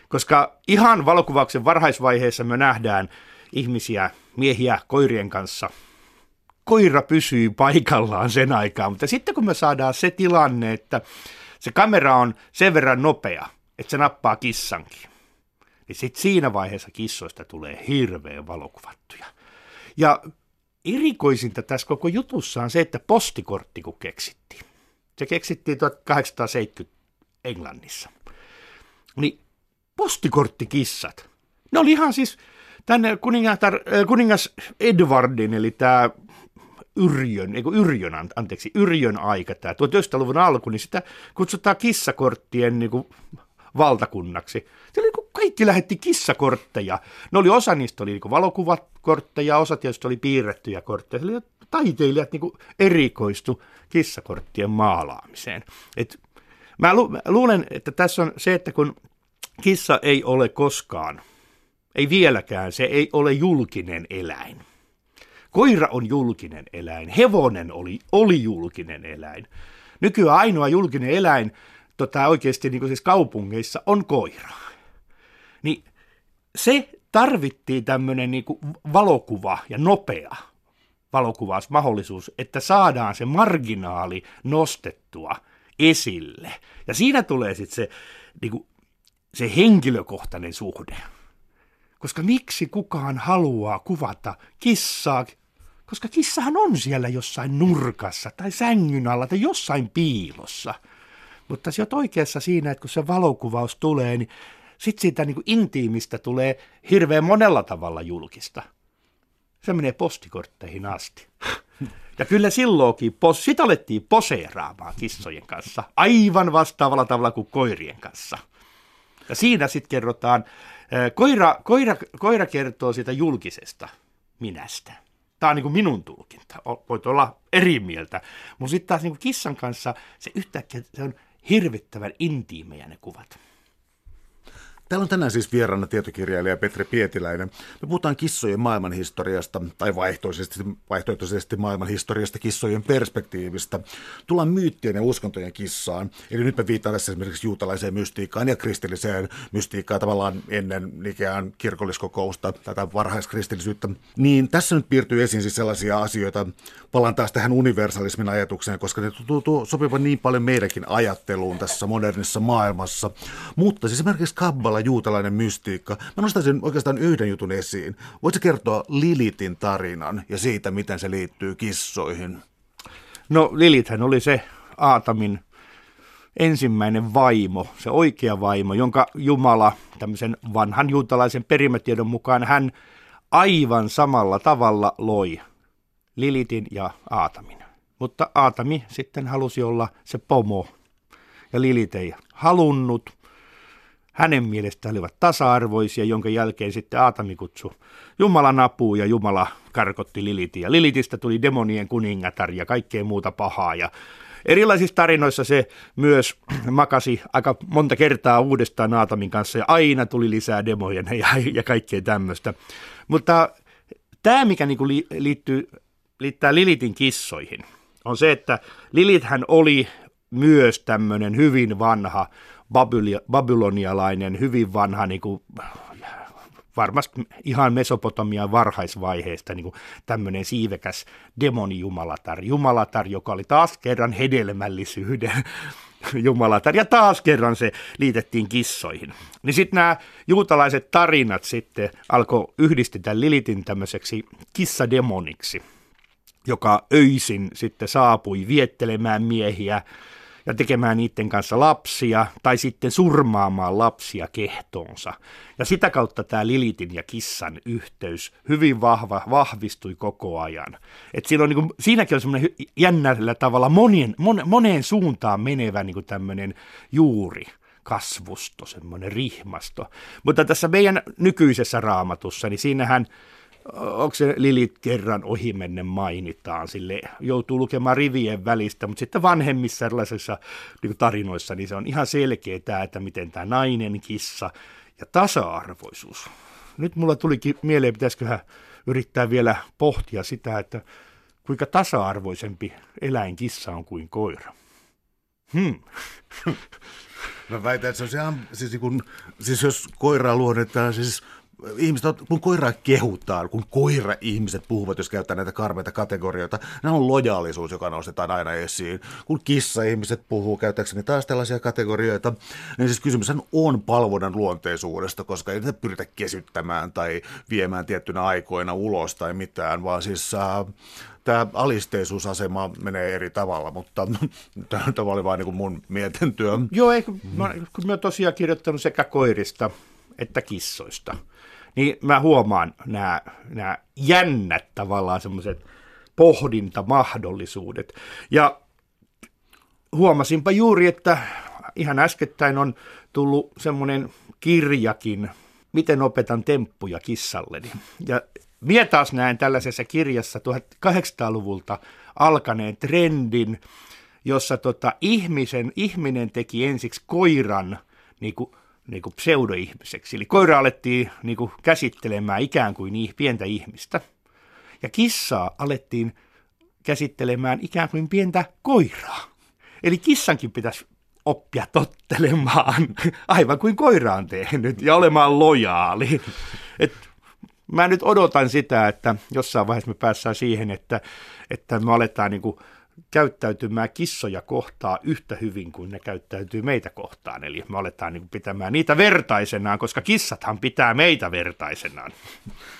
Koska ihan valokuvauksen varhaisvaiheessa me nähdään ihmisiä, miehiä koirien kanssa. Koira pysyy paikallaan sen aikaa, mutta sitten kun me saadaan se tilanne, että se kamera on sen verran nopea, että se nappaa kissankin, niin sitten siinä vaiheessa kissoista tulee hirveän valokuvattuja. Ja erikoisinta tässä koko jutussa on se, että postikortti kun keksittiin. Se keksittiin 1870 Englannissa. Niin postikorttikissat. Ne oli ihan siis tänne kuningatar, äh, kuningas Edwardin, eli tämä Yrjön, eikö Yrjön, anteeksi, Yrjön aika, tämä 1900-luvun alku, niin sitä kutsutaan kissakorttien niin kuin, valtakunnaksi. Se oli, niin kaikki lähetti kissakortteja. Ne oli, osa niistä oli niin valokuvakortteja, osa tietysti oli piirrettyjä kortteja. Eli taiteilijat niin erikoistu kissakorttien maalaamiseen. Et mä lu- luulen, että tässä on se, että kun Kissa ei ole koskaan, ei vieläkään, se ei ole julkinen eläin. Koira on julkinen eläin, hevonen oli, oli julkinen eläin. Nykyään ainoa julkinen eläin tota, oikeasti niin siis kaupungeissa on koira. Niin se tarvittiin tämmöinen niin valokuva ja nopea valokuvausmahdollisuus, että saadaan se marginaali nostettua esille. Ja siinä tulee sitten se niin kuin se henkilökohtainen suhde. Koska miksi kukaan haluaa kuvata kissaa, koska kissahan on siellä jossain nurkassa tai sängyn alla tai jossain piilossa. Mutta sä oot oikeassa siinä, että kun se valokuvaus tulee, niin sitten siitä niin kuin intiimistä tulee hirveän monella tavalla julkista. Se menee postikortteihin asti. Ja kyllä silloinkin, sitä alettiin poseeraamaan kissojen kanssa, aivan vastaavalla tavalla kuin koirien kanssa. Ja siinä sitten kerrotaan, koira, koira, koira kertoo siitä julkisesta minästä. Tämä on niin kuin minun tulkinta. Voit olla eri mieltä. Mutta sitten taas niin kuin kissan kanssa se yhtäkkiä se on hirvittävän intiimejä ne kuvat. Täällä on tänään siis vieraana tietokirjailija Petri Pietiläinen. Me puhutaan kissojen maailmanhistoriasta tai vaihtoehtoisesti, vaihtoehtoisesti maailmanhistoriasta kissojen perspektiivistä. Tullaan myyttien ja uskontojen kissaan. Eli nyt me viittaan tässä esimerkiksi juutalaiseen mystiikkaan ja kristilliseen mystiikkaan tavallaan ennen ikään kirkolliskokousta, tätä varhaiskristillisyyttä. Niin tässä nyt piirtyy esiin siis sellaisia asioita, palaan taas tähän universalismin ajatukseen, koska ne tuntuu sopivan niin paljon meidänkin ajatteluun tässä modernissa maailmassa. Mutta siis esimerkiksi Kabbala tavalla juutalainen mystiikka. Mä nostaisin oikeastaan yhden jutun esiin. Voitko kertoa Lilitin tarinan ja siitä, miten se liittyy kissoihin? No Lilithän oli se Aatamin ensimmäinen vaimo, se oikea vaimo, jonka Jumala tämmöisen vanhan juutalaisen perimätiedon mukaan hän aivan samalla tavalla loi Lilitin ja Aatamin. Mutta Aatami sitten halusi olla se pomo ja Lilit ei halunnut hänen mielestään olivat tasa-arvoisia, jonka jälkeen sitten Aatami kutsui Jumalan apuun ja Jumala karkotti Lilitin. Ja Lilitistä tuli demonien kuningatar ja kaikkea muuta pahaa. Ja erilaisissa tarinoissa se myös makasi aika monta kertaa uudestaan Aatamin kanssa ja aina tuli lisää demoja ja, ja kaikkea tämmöistä. Mutta tämä, mikä niinku liittyy, liittää Lilitin kissoihin, on se, että Lilithän oli myös tämmöinen hyvin vanha babylonialainen, hyvin vanha, niin kuin, varmasti ihan Mesopotamian varhaisvaiheesta niin tämmöinen siivekäs demonijumalatar, jumalatar, joka oli taas kerran hedelmällisyyden jumalatar, ja taas kerran se liitettiin kissoihin. Niin sitten nämä juutalaiset tarinat sitten alkoi yhdistetään Lilitin tämmöiseksi kissademoniksi, joka öisin sitten saapui viettelemään miehiä, ja tekemään niiden kanssa lapsia tai sitten surmaamaan lapsia kehtoonsa. Ja sitä kautta tämä Lilitin ja kissan yhteys hyvin vahva, vahvistui koko ajan. Et siinä on, niin kuin, siinäkin on semmoinen jännällä tavalla monien, mon, moneen suuntaan menevä niin tämmöinen juuri kasvusto, semmoinen rihmasto. Mutta tässä meidän nykyisessä raamatussa, niin siinähän onko se Lilit kerran ohimennen mainitaan, sille joutuu lukemaan rivien välistä, mutta sitten vanhemmissa erilaisissa niin tarinoissa, niin se on ihan selkeä tämä, että miten tämä nainen, kissa ja tasa-arvoisuus. Nyt mulla tulikin mieleen, pitäisiköhän yrittää vielä pohtia sitä, että kuinka tasa-arvoisempi eläin kissa on kuin koira. Hmm. Mä väitän, että se on se, siis, niin kun, siis jos koiraa luonnetaan, siis ihmiset, kun koiraa kehutaan, kun koira-ihmiset puhuvat, jos käyttää näitä karmeita kategorioita, nämä on lojaalisuus, joka nostetaan aina esiin. Kun kissa-ihmiset puhuu, käyttääkseni taas tällaisia kategorioita, niin siis kysymys on palvonnan luonteisuudesta, koska ei niitä pyritä kesyttämään tai viemään tiettynä aikoina ulos tai mitään, vaan siis äh, tämä alisteisuusasema menee eri tavalla, mutta tämä oli vain niin mun mietintyö. Joo, eikö, mä, kun mä tosiaan kirjoittanut sekä koirista että kissoista – niin mä huomaan nämä, nämä jännät tavallaan semmoiset pohdintamahdollisuudet. Ja huomasinpa juuri, että ihan äskettäin on tullut semmoinen kirjakin, miten opetan temppuja kissalleni. Ja minä taas näen tällaisessa kirjassa 1800-luvulta alkaneen trendin, jossa tota, ihmisen, ihminen teki ensiksi koiran niin kuin niin kuin pseudoihmiseksi. Eli koira alettiin niin kuin käsittelemään ikään kuin pientä ihmistä. Ja kissaa alettiin käsittelemään ikään kuin pientä koiraa. Eli kissankin pitäisi oppia tottelemaan, aivan kuin koira on tehnyt, ja olemaan lojaali. Et mä nyt odotan sitä, että jossain vaiheessa me päässään siihen, että, että me aletaan niin kuin käyttäytymään kissoja kohtaa yhtä hyvin kuin ne käyttäytyy meitä kohtaan. Eli me aletaan niin pitämään niitä vertaisenaan, koska kissathan pitää meitä vertaisenaan.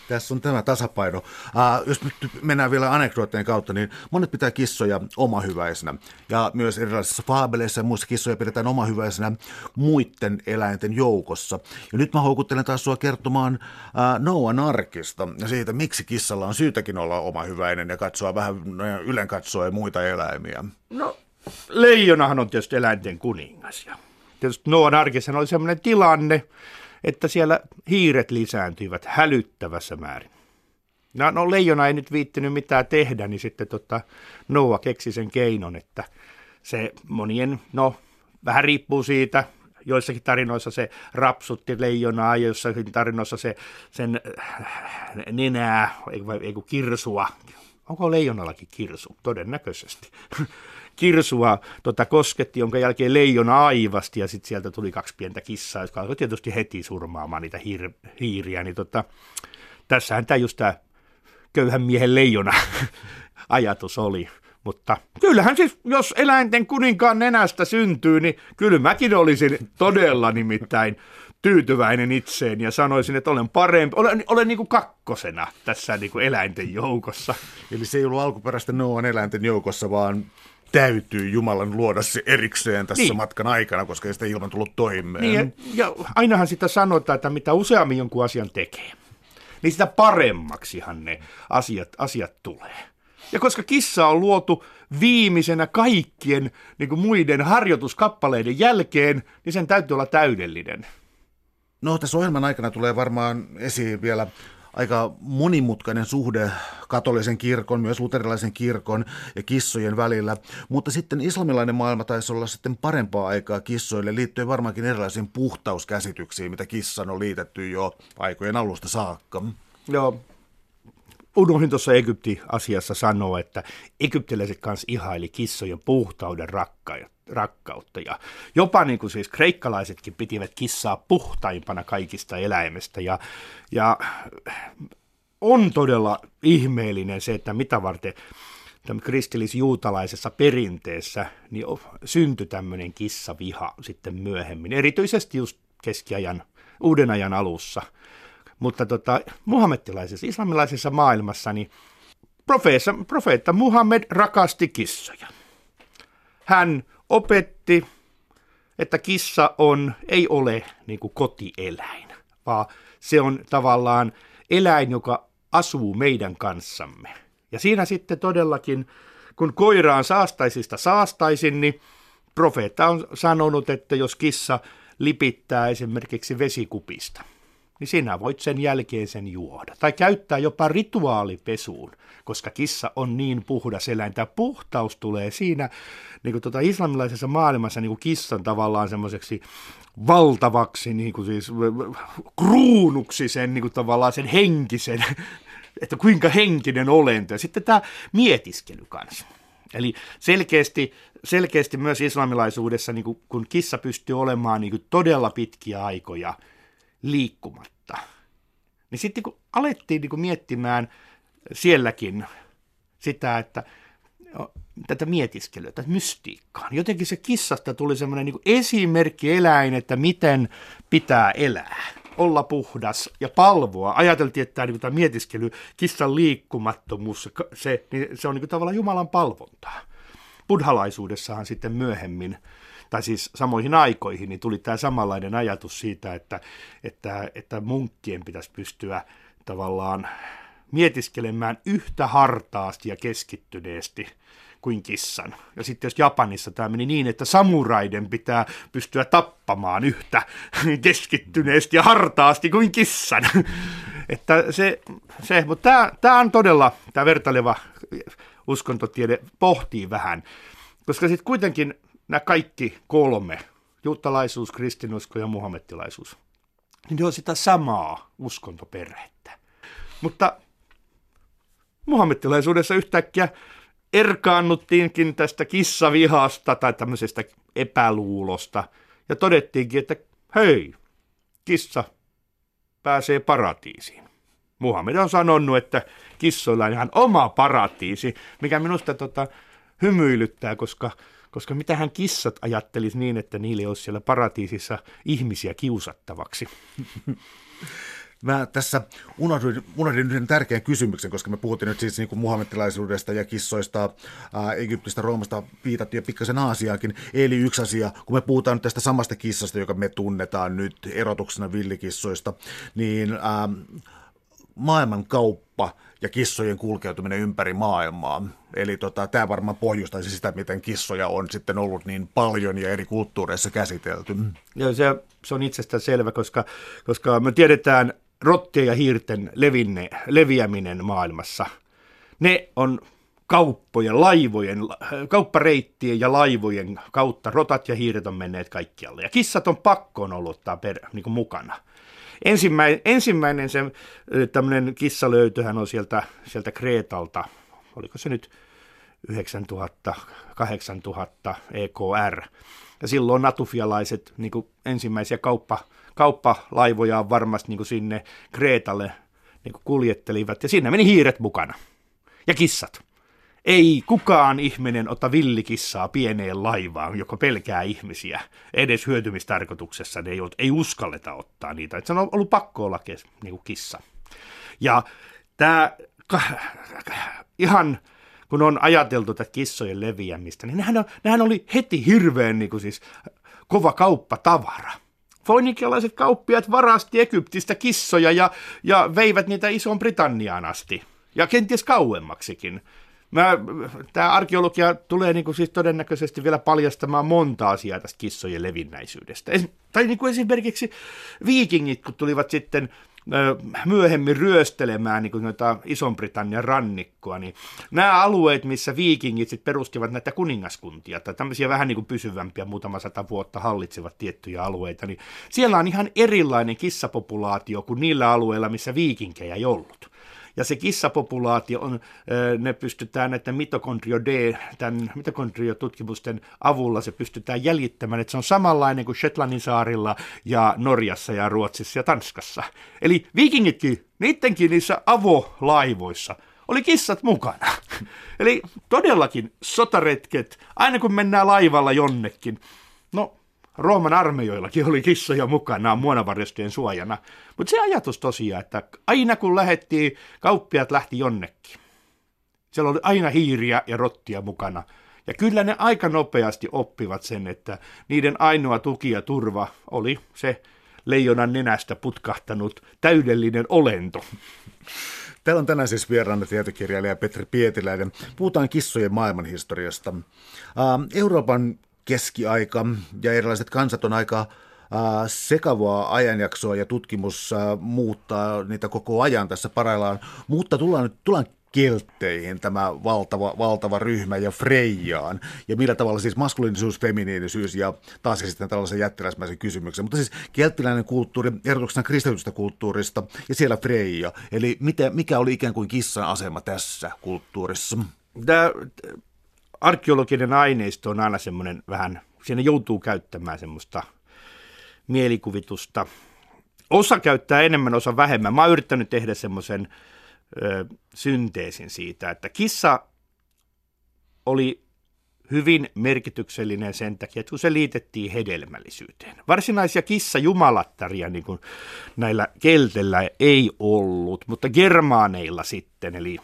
Tässä on tämä tasapaino. Uh, jos nyt mennään vielä anekdoottien kautta, niin monet pitää kissoja omahyväisenä. Ja myös erilaisissa faabeleissa ja muissa kissoja pidetään omahyväisenä muiden eläinten joukossa. Ja nyt mä houkuttelen taas sua kertomaan uh, Noan arkista ja siitä, miksi kissalla on syytäkin olla omahyväinen ja katsoa vähän ylen katsoa ja muita eläimiä. No, leijonahan on tietysti eläinten kuningas. Ja tietysti Noan arkissa oli sellainen tilanne, että siellä hiiret lisääntyivät hälyttävässä määrin. No, no leijona ei nyt viittinyt mitään tehdä, niin sitten tota, Noa keksi sen keinon, että se monien, no vähän riippuu siitä, joissakin tarinoissa se rapsutti leijonaa, joissakin tarinoissa se sen äh, nenää, ei, kirsua, onko leijonallakin kirsu? Todennäköisesti. Kirsua tota, kosketti, jonka jälkeen leijona aivasti ja sitten sieltä tuli kaksi pientä kissaa, jotka alkoi tietysti heti surmaamaan niitä hiir, hiiriä. Niin tota, tässähän tämä just tämä köyhän miehen leijona ajatus oli. Mutta kyllähän siis, jos eläinten kuninkaan nenästä syntyy, niin kyllä mäkin olisin todella nimittäin tyytyväinen itseen ja sanoisin, että olen parempi, olen, olen niin kuin kakkosena tässä niin kuin eläinten joukossa. Eli se ei ollut alkuperäisten Noan eläinten joukossa, vaan täytyy Jumalan luoda se erikseen tässä niin. matkan aikana, koska ei sitä ilman tullut toimeen. Niin, ja, ainahan sitä sanotaan, että mitä useammin jonkun asian tekee, niin sitä paremmaksihan ne asiat, asiat tulee. Ja koska kissa on luotu viimeisenä kaikkien niin kuin muiden harjoituskappaleiden jälkeen, niin sen täytyy olla täydellinen. No tässä ohjelman aikana tulee varmaan esiin vielä aika monimutkainen suhde katolisen kirkon, myös luterilaisen kirkon ja kissojen välillä. Mutta sitten islamilainen maailma taisi olla sitten parempaa aikaa kissoille liittyen varmaankin erilaisiin puhtauskäsityksiin, mitä kissan on liitetty jo aikojen alusta saakka. Joo, unohdin tuossa Egypti-asiassa sanoa, että egyptiläiset kanssa ihaili kissojen puhtauden rakkautta. Ja jopa niin kuin siis kreikkalaisetkin pitivät kissaa puhtaimpana kaikista eläimistä. Ja, ja on todella ihmeellinen se, että mitä varten kristillis-juutalaisessa perinteessä niin syntyi tämmöinen kissaviha sitten myöhemmin, erityisesti just keskiajan, uuden ajan alussa – mutta tota, muhammettilaisessa, islamilaisessa maailmassa, niin profeessa, profeetta Muhammed rakasti kissoja. Hän opetti, että kissa on, ei ole niin kuin kotieläin, vaan se on tavallaan eläin, joka asuu meidän kanssamme. Ja siinä sitten todellakin, kun koiraan saastaisista saastaisin, niin profeetta on sanonut, että jos kissa lipittää esimerkiksi vesikupista – niin sinä voit sen jälkeen sen juoda. Tai käyttää jopa rituaalipesuun, koska kissa on niin puhdas eläin. Tämä puhtaus tulee siinä niin kuin tuota islamilaisessa maailmassa niin kuin kissan tavallaan semmoiseksi valtavaksi niin kuin siis, kruunuksi sen niin kuin tavallaan sen henkisen, että kuinka henkinen olento. Ja sitten tämä mietiskely kanssa. Eli selkeästi, selkeästi myös islamilaisuudessa, niin kuin, kun kissa pystyy olemaan niin kuin todella pitkiä aikoja – liikkumatta. Niin sitten kun alettiin niin miettimään sielläkin sitä, että tätä mietiskelyä, tätä mystiikkaa. Niin jotenkin se kissasta tuli semmoinen niin esimerkki eläin, että miten pitää elää, olla puhdas ja palvoa. Ajateltiin, että tämä, niin tämä mietiskely, kissan liikkumattomuus, se, niin se on niin tavallaan Jumalan palvontaa. Buddhalaisuudessahan sitten myöhemmin tai siis samoihin aikoihin, niin tuli tämä samanlainen ajatus siitä, että, että, että munkkien pitäisi pystyä tavallaan mietiskelemään yhtä hartaasti ja keskittyneesti kuin kissan. Ja sitten jos Japanissa tämä meni niin, että samuraiden pitää pystyä tappamaan yhtä keskittyneesti ja hartaasti kuin kissan. että se, se, mutta tämä, tämä on todella, tämä vertaileva uskontotiede pohtii vähän, koska sitten kuitenkin nämä kaikki kolme, juutalaisuus, kristinusko ja muhammettilaisuus, niin ne on sitä samaa uskontoperhettä. Mutta muhammettilaisuudessa yhtäkkiä erkaannuttiinkin tästä kissavihasta tai tämmöisestä epäluulosta ja todettiinkin, että hei, kissa pääsee paratiisiin. Muhammed on sanonut, että kissoilla on ihan oma paratiisi, mikä minusta tota, hymyilyttää, koska koska mitähän kissat ajattelis niin, että niille olisi siellä paratiisissa ihmisiä kiusattavaksi. Mä tässä unohdin, unohdin yhden tärkeän kysymyksen, koska me puhuttiin nyt siis niin kuin muhammetilaisuudesta ja kissoista, ää, Egyptistä, Roomasta viitattiin ja pikkasen Aasiaakin. Eli yksi asia, kun me puhutaan nyt tästä samasta kissasta, joka me tunnetaan nyt erotuksena villikissoista, niin ää, maailman kauppa ja kissojen kulkeutuminen ympäri maailmaa. Eli tota, tämä varmaan pohjustaisi sitä, miten kissoja on sitten ollut niin paljon ja eri kulttuureissa käsitelty. Joo, se, se on itsestään selvä, koska, koska me tiedetään rottien ja hiirten levinne, leviäminen maailmassa. Ne on kauppojen, laivojen, kauppareittien ja laivojen kautta rotat ja hiiret on menneet kaikkialle. Ja kissat on pakkoon ollut per, niin mukana. Ensimmäinen, ensimmäinen se tämmöinen kissalöytöhän on sieltä, sieltä Kreetalta, oliko se nyt 9000, 8000 EKR. Ja silloin natufialaiset niin kuin ensimmäisiä kauppa, kauppalaivoja varmasti niin kuin sinne Kreetalle niin kuin kuljettelivat, ja siinä meni hiiret mukana. Ja kissat. Ei kukaan ihminen ota villikissaa pieneen laivaan, joka pelkää ihmisiä. Edes hyötymistarkoituksessa ne ei, ei uskalleta ottaa niitä. Se on ollut pakko olla kes, niin kuin kissa. Ja tämä ihan kun on ajateltu tätä kissojen leviämistä, niin nehän, on, nehän oli heti hirveän niin kuin siis, kova kauppatavara. Foinikialaiset kauppiat varasti Egyptistä kissoja ja, ja veivät niitä Isoon Britanniaan asti. Ja kenties kauemmaksikin. Tämä arkeologia tulee niin kuin siis todennäköisesti vielä paljastamaan monta asiaa tästä kissojen levinnäisyydestä. Es, tai niin kuin esimerkiksi viikingit, kun tulivat sitten myöhemmin ryöstelemään niin noita Ison-Britannian rannikkoa, niin nämä alueet, missä viikingit sit perustivat näitä kuningaskuntia, tai tämmöisiä vähän niin kuin pysyvämpiä, muutama sata vuotta hallitsevat tiettyjä alueita, niin siellä on ihan erilainen kissapopulaatio kuin niillä alueilla, missä viikinkejä ei ollut. Ja se kissapopulaatio on, ne pystytään näiden mitokondrio D, tämän mitokondriotutkimusten avulla se pystytään jäljittämään, että se on samanlainen kuin Shetlandin saarilla ja Norjassa ja Ruotsissa ja Tanskassa. Eli viikingitkin, niidenkin niissä avolaivoissa oli kissat mukana. Eli todellakin sotaretket, aina kun mennään laivalla jonnekin, no Rooman armeijoillakin oli kissoja mukanaan muonavarjostojen suojana. Mutta se ajatus tosiaan, että aina kun lähettiin, kauppiat lähti jonnekin. Siellä oli aina hiiriä ja rottia mukana. Ja kyllä ne aika nopeasti oppivat sen, että niiden ainoa tuki ja turva oli se leijonan nenästä putkahtanut täydellinen olento. Täällä on tänään siis vieraana tietokirjailija Petri Pietiläinen. Puhutaan kissojen maailmanhistoriasta. Euroopan keskiaika ja erilaiset kansat on aika sekavaa ajanjaksoa ja tutkimus muuttaa niitä koko ajan tässä paraillaan. Mutta tullaan nyt tullaan keltteihin tämä valtava, valtava ryhmä ja Freijaan. Ja millä tavalla siis maskuliinisuus, feminiinisyys ja taas sitten tällaisen jättiläismäisen kysymyksen. Mutta siis kelttiläinen kulttuuri erotuksena kristitystä kulttuurista ja siellä Freija. Eli mitä, mikä oli ikään kuin kissan asema tässä kulttuurissa? Tämä arkeologinen aineisto on aina semmoinen vähän, siinä joutuu käyttämään semmoista mielikuvitusta. Osa käyttää enemmän, osa vähemmän. Mä oon yrittänyt tehdä semmoisen ö, synteesin siitä, että kissa oli hyvin merkityksellinen sen takia, että kun se liitettiin hedelmällisyyteen. Varsinaisia kissa-jumalattaria niin kuin näillä keltellä ei ollut, mutta germaaneilla sitten, eli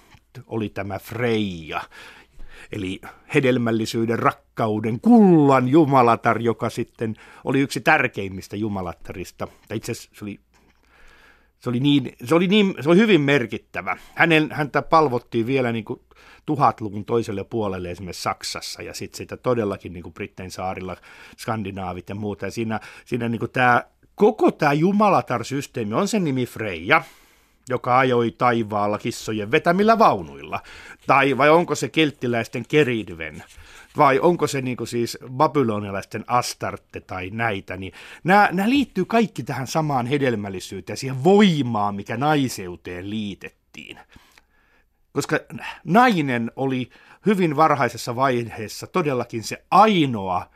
oli tämä Freija, eli hedelmällisyyden, rakkauden, kullan jumalatar, joka sitten oli yksi tärkeimmistä jumalattarista. Tai itse asiassa se oli se oli, niin, se, oli niin, se oli hyvin merkittävä. Hänen, häntä palvottiin vielä niin kuin tuhatluvun toiselle puolelle esimerkiksi Saksassa ja sitten sitä todellakin niin kuin Brittein saarilla, skandinaavit ja muuta. Ja siinä, siinä niin kuin tämä, koko tämä jumalatar-systeemi on sen nimi Freja, joka ajoi taivaalla kissojen vetämillä vaunuilla? Tai vai onko se kelttiläisten keridven? Vai onko se niin siis babylonialaisten Astarte tai näitä? Niin nämä, nämä liittyy kaikki tähän samaan hedelmällisyyteen ja siihen voimaan, mikä naiseuteen liitettiin. Koska nainen oli hyvin varhaisessa vaiheessa todellakin se ainoa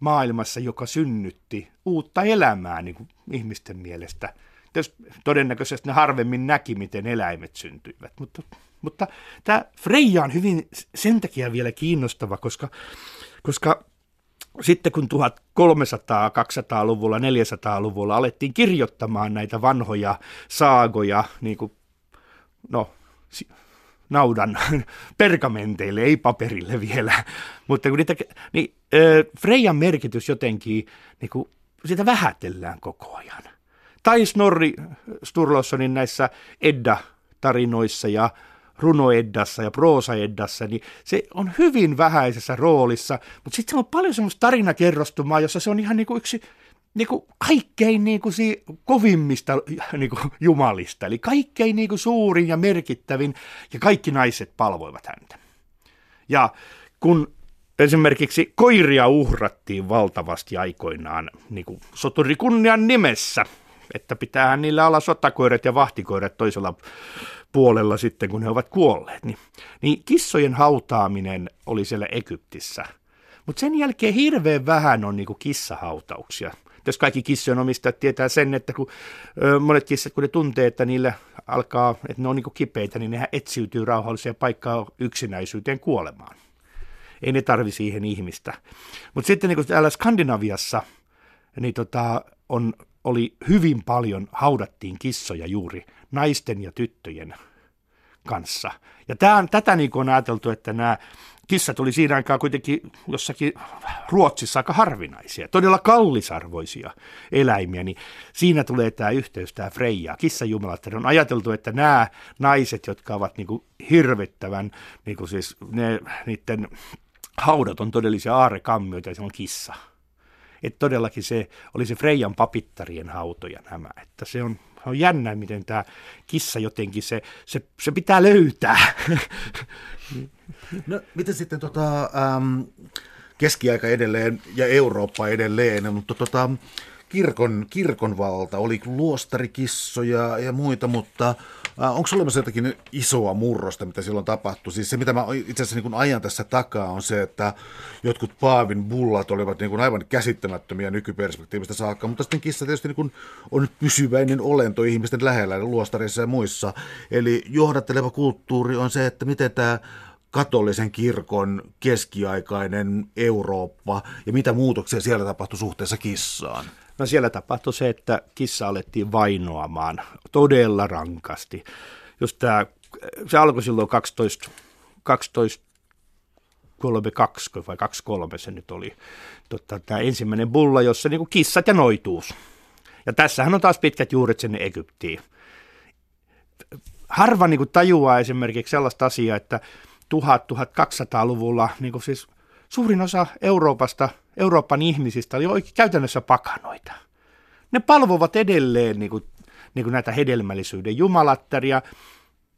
maailmassa, joka synnytti uutta elämää niin kuin ihmisten mielestä – todennäköisesti ne harvemmin näki, miten eläimet syntyivät. Mutta, mutta tämä Freija on hyvin sen takia vielä kiinnostava, koska, koska sitten kun 1300, 200-luvulla, 400-luvulla alettiin kirjoittamaan näitä vanhoja saagoja, niin kuin, no, naudan pergamenteille, ei paperille vielä, mutta kun niitä, niin Freijan merkitys jotenkin, niin kuin, sitä vähätellään koko ajan. Tai Snorri Sturlossonin näissä Edda-tarinoissa ja runoeddassa ja proosaeddassa, niin se on hyvin vähäisessä roolissa, mutta sitten se on paljon semmoista tarinakerrostumaa, jossa se on ihan niin kuin yksi niin kuin kaikkein niin kuin si- kovimmista niin kuin jumalista, eli kaikkein niin kuin suurin ja merkittävin, ja kaikki naiset palvoivat häntä. Ja kun esimerkiksi koiria uhrattiin valtavasti aikoinaan niin kuin soturikunnian nimessä, että pitää niillä olla sotakoirat ja vahtikoirat toisella puolella sitten, kun he ovat kuolleet. Niin, niin kissojen hautaaminen oli siellä Egyptissä. Mutta sen jälkeen hirveän vähän on niin kuin kissahautauksia. Jos kaikki kissojen omistajat tietää sen, että kun monet kissat, kun ne tuntee, että niille alkaa, että ne on niin kuin kipeitä, niin nehän etsiytyy rauhalliseen paikkaan yksinäisyyteen kuolemaan. Ei ne tarvi siihen ihmistä. Mutta sitten niin täällä Skandinaviassa, niin tota, on, oli hyvin paljon, haudattiin kissoja juuri naisten ja tyttöjen kanssa. Ja tämän, tätä niin on ajateltu, että nämä kissat oli siinä aikaa kuitenkin jossakin Ruotsissa aika harvinaisia, todella kallisarvoisia eläimiä, niin siinä tulee tämä yhteys, tämä Freija, kissajumalat. On ajateltu, että nämä naiset, jotka ovat niin kuin hirvittävän, niin kuin siis ne, niiden haudat on todellisia aarekammioita ja se on kissa. Että todellakin se oli se Freijan papittarien hautoja nämä, että se on on jännä, miten tämä kissa jotenkin, se, se, se pitää löytää. No, miten sitten tota, ähm, keskiaika edelleen ja Eurooppa edelleen, mutta tota, kirkon, kirkon valta, oli luostarikissoja ja muita, mutta onko olemassa jotakin isoa murrosta, mitä silloin tapahtui? Siis se, mitä mä itse asiassa niin ajan tässä takaa, on se, että jotkut Paavin bullat olivat niin aivan käsittämättömiä nykyperspektiivistä saakka, mutta sitten kissa tietysti niin on pysyväinen olento ihmisten lähellä, luostareissa ja muissa. Eli johdatteleva kulttuuri on se, että miten tämä katolisen kirkon keskiaikainen Eurooppa ja mitä muutoksia siellä tapahtui suhteessa kissaan? No siellä tapahtui se, että kissa alettiin vainoamaan todella rankasti. Just tämä, se alkoi silloin 12, 12 32 vai 23 se nyt oli totta, tämä ensimmäinen bulla, jossa niin kissat ja noituus. Ja tässähän on taas pitkät juuret sinne Egyptiin. Harva niin kuin tajuaa esimerkiksi sellaista asiaa, että 1000-1200-luvulla niin kuin siis suurin osa Euroopasta, Euroopan ihmisistä oli oikein käytännössä pakanoita. Ne palvovat edelleen niin kuin, niin kuin näitä hedelmällisyyden jumalattaria.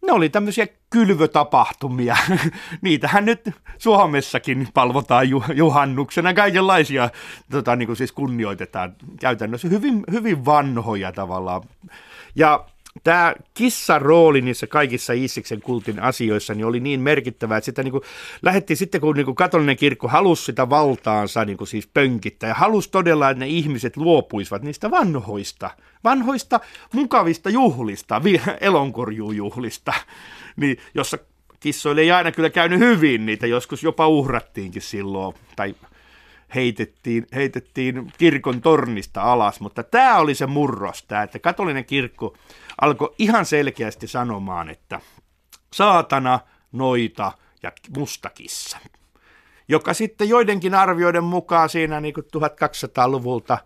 Ne oli tämmöisiä kylvötapahtumia. Niitähän nyt Suomessakin palvotaan juhannuksena. Kaikenlaisia tota, niin kuin siis kunnioitetaan käytännössä hyvin, hyvin vanhoja tavallaan. Ja tämä kissan rooli niissä kaikissa Iisiksen kultin asioissa niin oli niin merkittävä, että sitä niin kuin sitten, kun niin katolinen kirkko halusi sitä valtaansa niin kuin siis pönkittää ja halusi todella, että ne ihmiset luopuisivat niistä vanhoista, vanhoista mukavista juhlista, elonkorjuujuhlista, niin jossa kissoille ei aina kyllä käynyt hyvin, niitä joskus jopa uhrattiinkin silloin, tai heitettiin, heitettiin kirkon tornista alas, mutta tämä oli se murros, tämä, että katolinen kirkko alkoi ihan selkeästi sanomaan, että saatana, noita ja mustakissa, joka sitten joidenkin arvioiden mukaan siinä niin 1200-luvulta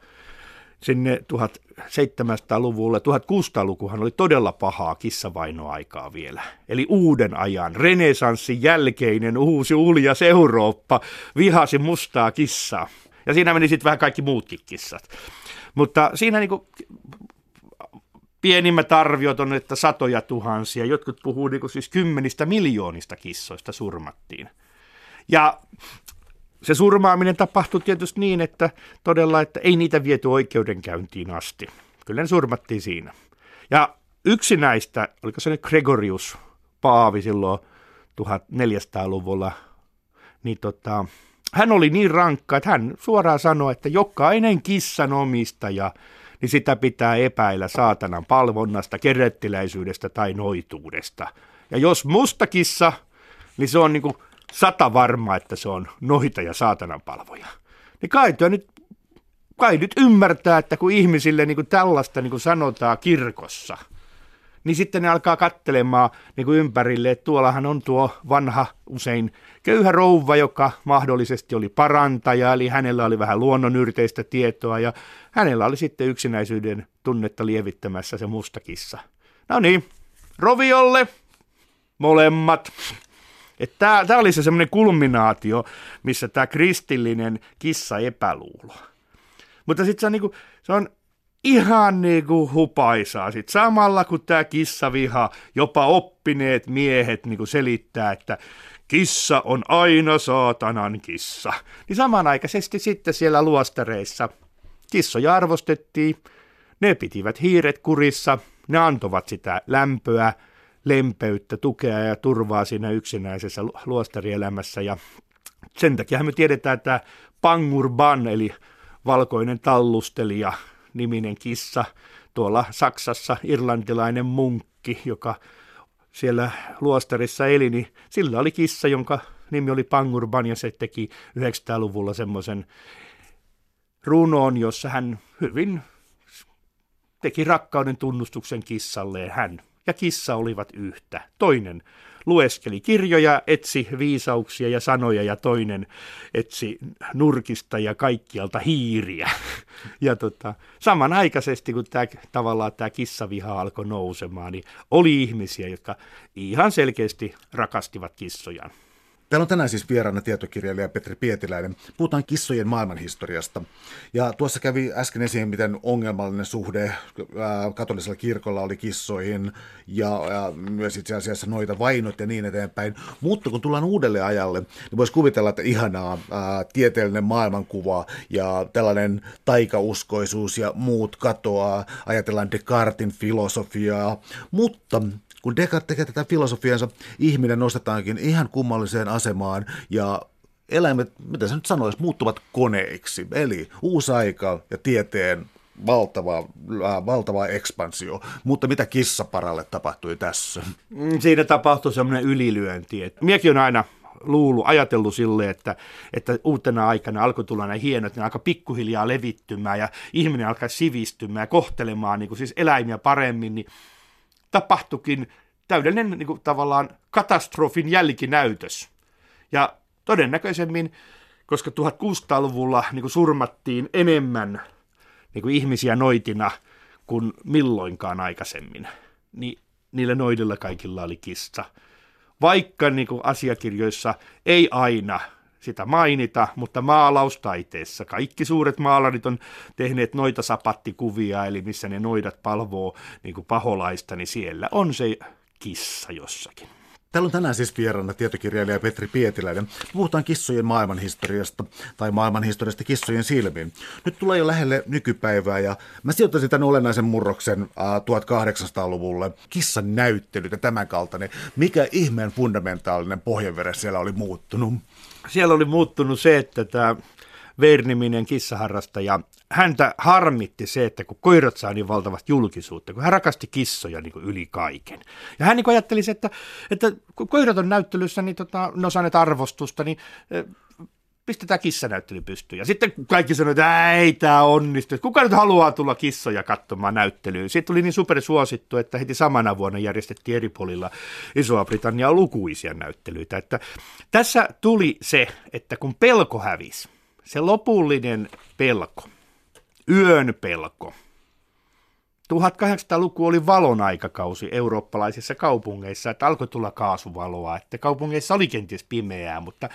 sinne 1700-luvulle, 1600-lukuhan oli todella pahaa kissavainoaikaa vielä. Eli uuden ajan, renesanssin jälkeinen uusi uljas Eurooppa vihasi mustaa kissaa. Ja siinä meni sitten vähän kaikki muutkin kissat. Mutta siinä niinku pienimmät arviot on, että satoja tuhansia, jotkut puhuu niin siis kymmenistä miljoonista kissoista surmattiin. Ja se surmaaminen tapahtui tietysti niin, että todella, että ei niitä viety oikeudenkäyntiin asti. Kyllä ne surmattiin siinä. Ja yksi näistä, oliko se nyt Gregorius Paavi silloin 1400-luvulla, niin tota, hän oli niin rankka, että hän suoraan sanoi, että jokainen kissan omistaja, niin sitä pitää epäillä saatanan palvonnasta, kerettiläisyydestä tai noituudesta. Ja jos musta kissa, niin se on niin kuin sata varma, että se on noita ja saatanan palvoja. Niin kai nyt, kai nyt ymmärtää, että kun ihmisille niin kuin tällaista niin kuin sanotaan kirkossa – niin sitten ne alkaa kattelemaan niin kuin ympärille, että tuollahan on tuo vanha usein köyhä rouva, joka mahdollisesti oli parantaja, eli hänellä oli vähän luonnonyrteistä tietoa ja hänellä oli sitten yksinäisyyden tunnetta lievittämässä se mustakissa. No niin, roviolle, molemmat. Tämä oli se semmoinen kulminaatio, missä tämä kristillinen kissa epäluulo. Mutta sitten se on, niinku, se on ihan niin kuin hupaisaa. Sitten samalla kun tämä kissaviha, jopa oppineet miehet niin kuin selittää, että kissa on aina saatanan kissa. Niin samanaikaisesti sitten siellä luostareissa kissoja arvostettiin, ne pitivät hiiret kurissa, ne antovat sitä lämpöä, lempeyttä, tukea ja turvaa siinä yksinäisessä luostarielämässä. Ja sen takia me tiedetään, että Pangurban, eli valkoinen tallustelija, niminen kissa, tuolla Saksassa irlantilainen munkki, joka siellä luostarissa eli, niin sillä oli kissa, jonka nimi oli Pangurban ja se teki 900-luvulla semmoisen runoon, jossa hän hyvin teki rakkauden tunnustuksen kissalleen. Hän ja kissa olivat yhtä. Toinen lueskeli kirjoja, etsi viisauksia ja sanoja ja toinen etsi nurkista ja kaikkialta hiiriä. Ja tota, samanaikaisesti, kun tämä, tavallaan tämä kissaviha alkoi nousemaan, niin oli ihmisiä, jotka ihan selkeästi rakastivat kissojaan. Täällä on tänään siis vieraana tietokirjailija Petri Pietiläinen. Puhutaan kissojen maailmanhistoriasta. Ja tuossa kävi äsken esiin, miten ongelmallinen suhde katolisella kirkolla oli kissoihin ja, ja myös itse asiassa noita vainot ja niin eteenpäin. Mutta kun tullaan uudelle ajalle, niin voisi kuvitella, että ihanaa ää, tieteellinen maailmankuva ja tällainen taikauskoisuus ja muut katoaa. Ajatellaan Descartin filosofiaa, mutta kun Descartes tekee tätä filosofiansa, ihminen nostetaankin ihan kummalliseen asemaan ja eläimet, mitä se nyt sanoisi, muuttuvat koneiksi. Eli uusi aika ja tieteen valtava, äh, valtava ekspansio. Mutta mitä kissaparalle tapahtui tässä? Mm, siinä tapahtui semmoinen ylilyönti. Miekin on aina luullut, ajatellut sille, että, että uutena aikana alkoi tulla nämä hienot, ne alkoi pikkuhiljaa levittymään ja ihminen alkaa sivistymään ja kohtelemaan niin kuin siis eläimiä paremmin, niin tapahtukin täydellinen niin kuin, tavallaan katastrofin jälkinäytös. Ja todennäköisemmin, koska 1600-luvulla niin kuin surmattiin enemmän niin kuin ihmisiä noitina kuin milloinkaan aikaisemmin, niin niillä noidilla kaikilla oli kissa. Vaikka niin kuin asiakirjoissa ei aina sitä mainita, mutta maalaustaiteessa kaikki suuret maalarit on tehneet noita sapattikuvia, eli missä ne noidat palvoo niin kuin paholaista, niin siellä on se kissa jossakin. Täällä on tänään siis vieraana tietokirjailija Petri Pietiläinen. Puhutaan kissojen maailmanhistoriasta tai maailmanhistoriasta kissojen silmiin. Nyt tulee jo lähelle nykypäivää ja mä sijoittaisin tämän olennaisen murroksen äh, 1800-luvulle. Kissan näyttelyt ja tämän kaltainen. Mikä ihmeen fundamentaalinen pohjanvere siellä oli muuttunut? Siellä oli muuttunut se, että tämä Verniminen kissaharrastaja, häntä harmitti se, että kun koirat saa niin valtavat julkisuutta, kun hän rakasti kissoja niin kuin yli kaiken. Ja hän niin kuin ajatteli, että, että kun koirat on näyttelyssä, niin tota, ne on arvostusta, niin pistetään kissanäyttely pystyyn. Ja sitten kaikki sanoivat, että ei tämä onnistu. Kuka nyt haluaa tulla kissoja katsomaan näyttelyyn? Siitä tuli niin supersuosittu, että heti samana vuonna järjestettiin eri puolilla Isoa-Britanniaa lukuisia näyttelyitä. Että tässä tuli se, että kun pelko hävisi, se lopullinen pelko, yön pelko. 1800-luku oli valon aikakausi eurooppalaisissa kaupungeissa, että alkoi tulla kaasuvaloa, että kaupungeissa oli kenties pimeää, mutta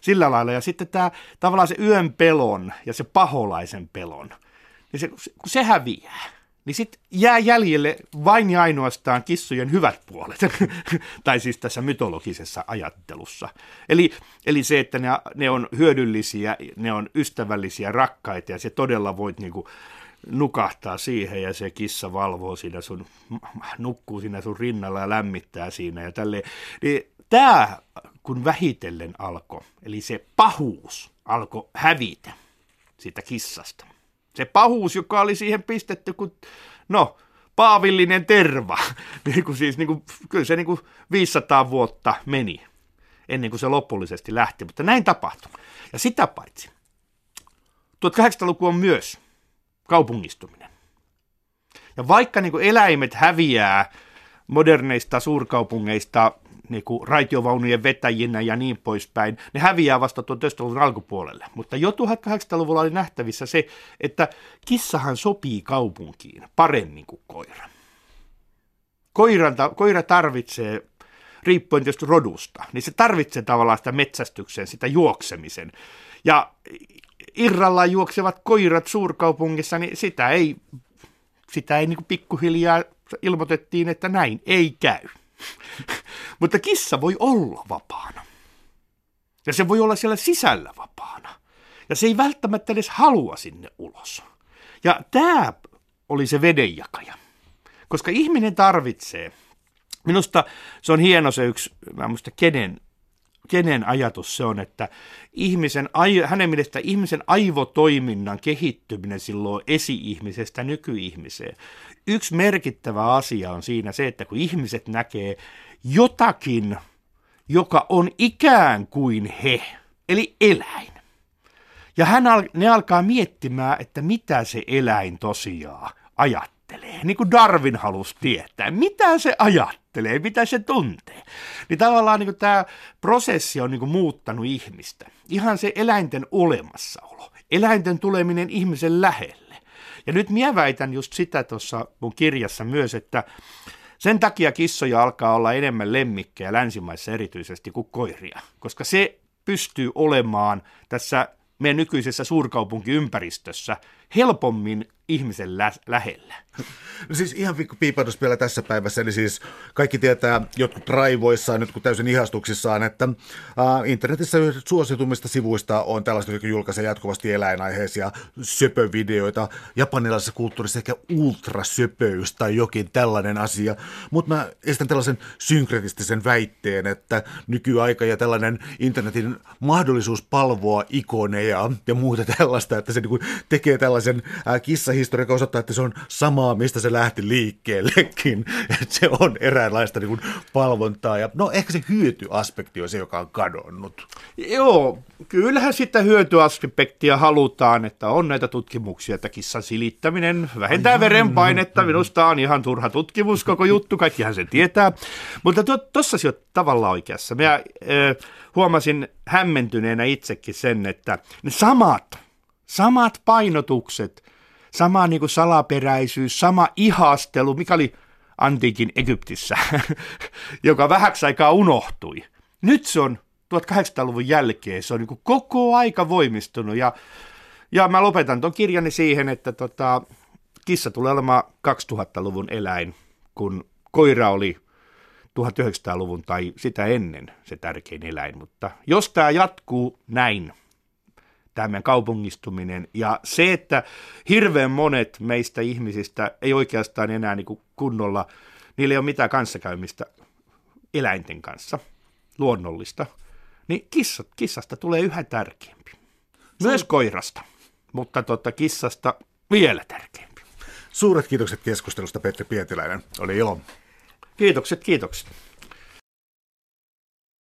sillä lailla. Ja sitten tämä tavallaan se yön pelon ja se paholaisen pelon, niin se, kun se häviää, niin sitten jää jäljelle vain ja ainoastaan kissojen hyvät puolet, tai siis tässä mytologisessa ajattelussa. Eli, eli se, että ne, ne on hyödyllisiä, ne on ystävällisiä, rakkaita, ja se todella voit niinku nukahtaa siihen, ja se kissa valvoo siinä sun, nukkuu siinä sun rinnalla ja lämmittää siinä, ja tälleen. Niin tämä, kun vähitellen alkoi, eli se pahuus alkoi hävitä siitä kissasta, se pahuus, joka oli siihen pistetty, kun, no, paavillinen terva. niin kuin siis, niin kuin, kyllä se niin kuin 500 vuotta meni ennen kuin se lopullisesti lähti, mutta näin tapahtui. Ja sitä paitsi, 1800-luku on myös kaupungistuminen. Ja vaikka niin eläimet häviää moderneista suurkaupungeista niin kuin raitiovaunujen vetäjinä ja niin poispäin, ne häviää vasta 1900-luvun alkupuolelle. Mutta jo 1800-luvulla oli nähtävissä se, että kissahan sopii kaupunkiin paremmin kuin koira. Koira, koira tarvitsee, riippuen tietysti rodusta, niin se tarvitsee tavallaan sitä metsästyksen, sitä juoksemisen. Ja irrallaan juoksevat koirat suurkaupungissa, niin sitä ei, sitä ei niin pikkuhiljaa ilmoitettiin, että näin ei käy. Mutta kissa voi olla vapaana. Ja se voi olla siellä sisällä vapaana. Ja se ei välttämättä edes halua sinne ulos. Ja tämä oli se vedenjakaja. Koska ihminen tarvitsee, minusta se on hieno se yksi, mä muista kenen, kenen ajatus se on, että ihmisen, hänen mielestä ihmisen aivotoiminnan kehittyminen silloin esi-ihmisestä nykyihmiseen. Yksi merkittävä asia on siinä se, että kun ihmiset näkee jotakin, joka on ikään kuin he, eli eläin, ja hän ne alkaa miettimään, että mitä se eläin tosiaan ajattelee. Niin kuin Darwin halusi tietää, mitä se ajattelee, mitä se tuntee. Niin tavallaan niin tämä prosessi on niin kuin muuttanut ihmistä. Ihan se eläinten olemassaolo, eläinten tuleminen ihmisen lähelle. Ja nyt minä väitän just sitä tuossa mun kirjassa myös, että sen takia kissoja alkaa olla enemmän lemmikkejä länsimaissa erityisesti kuin koiria, koska se pystyy olemaan tässä meidän nykyisessä suurkaupunkiympäristössä helpommin ihmisen lä- lähellä. No siis ihan pikku piipatus vielä tässä päivässä, eli siis kaikki tietää jotkut raivoissaan, nyt kun täysin ihastuksissaan, että äh, internetissä suositumista sivuista on tällaista, jotka julkaisee jatkuvasti eläinaiheisia söpövideoita. Japanilaisessa kulttuurissa ehkä ultrasöpöys tai jokin tällainen asia, mutta mä estän tällaisen synkretistisen väitteen, että nykyaika ja tällainen internetin mahdollisuus palvoa ikoneja ja muuta tällaista, että se niin tekee tällaisen äh, kissahistorian, joka osoittaa, että se on samaa, mistä se lähti liikkeellekin. Että se on eräänlaista niin kuin palvontaa. Ja, no ehkä se hyötyaspekti on se, joka on kadonnut. Joo, kyllähän sitä hyötyaspektia halutaan, että on näitä tutkimuksia, että kissan silittäminen vähentää Ai, verenpainetta. Minusta on ihan turha tutkimus koko juttu, kaikkihan sen tietää. Mutta tuossa to, tavallaan oikeassa. Mä äh, huomasin hämmentyneenä itsekin sen, että ne samat, samat painotukset sama niin kuin salaperäisyys, sama ihastelu, mikä oli antiikin Egyptissä, joka vähäksi aikaa unohtui. Nyt se on 1800-luvun jälkeen, se on niin koko aika voimistunut ja, ja mä lopetan ton kirjani siihen, että tota, kissa tulee olemaan 2000-luvun eläin, kun koira oli 1900-luvun tai sitä ennen se tärkein eläin, mutta jos tämä jatkuu näin, tämä meidän kaupungistuminen ja se, että hirveän monet meistä ihmisistä ei oikeastaan enää niin kuin kunnolla, niillä ei ole mitään kanssakäymistä eläinten kanssa, luonnollista, niin kissat, kissasta tulee yhä tärkeämpi. Myös Suur... koirasta, mutta totta, kissasta vielä tärkeämpi. Suuret kiitokset keskustelusta, Petri Pietiläinen. Oli ilo. Kiitokset, kiitokset.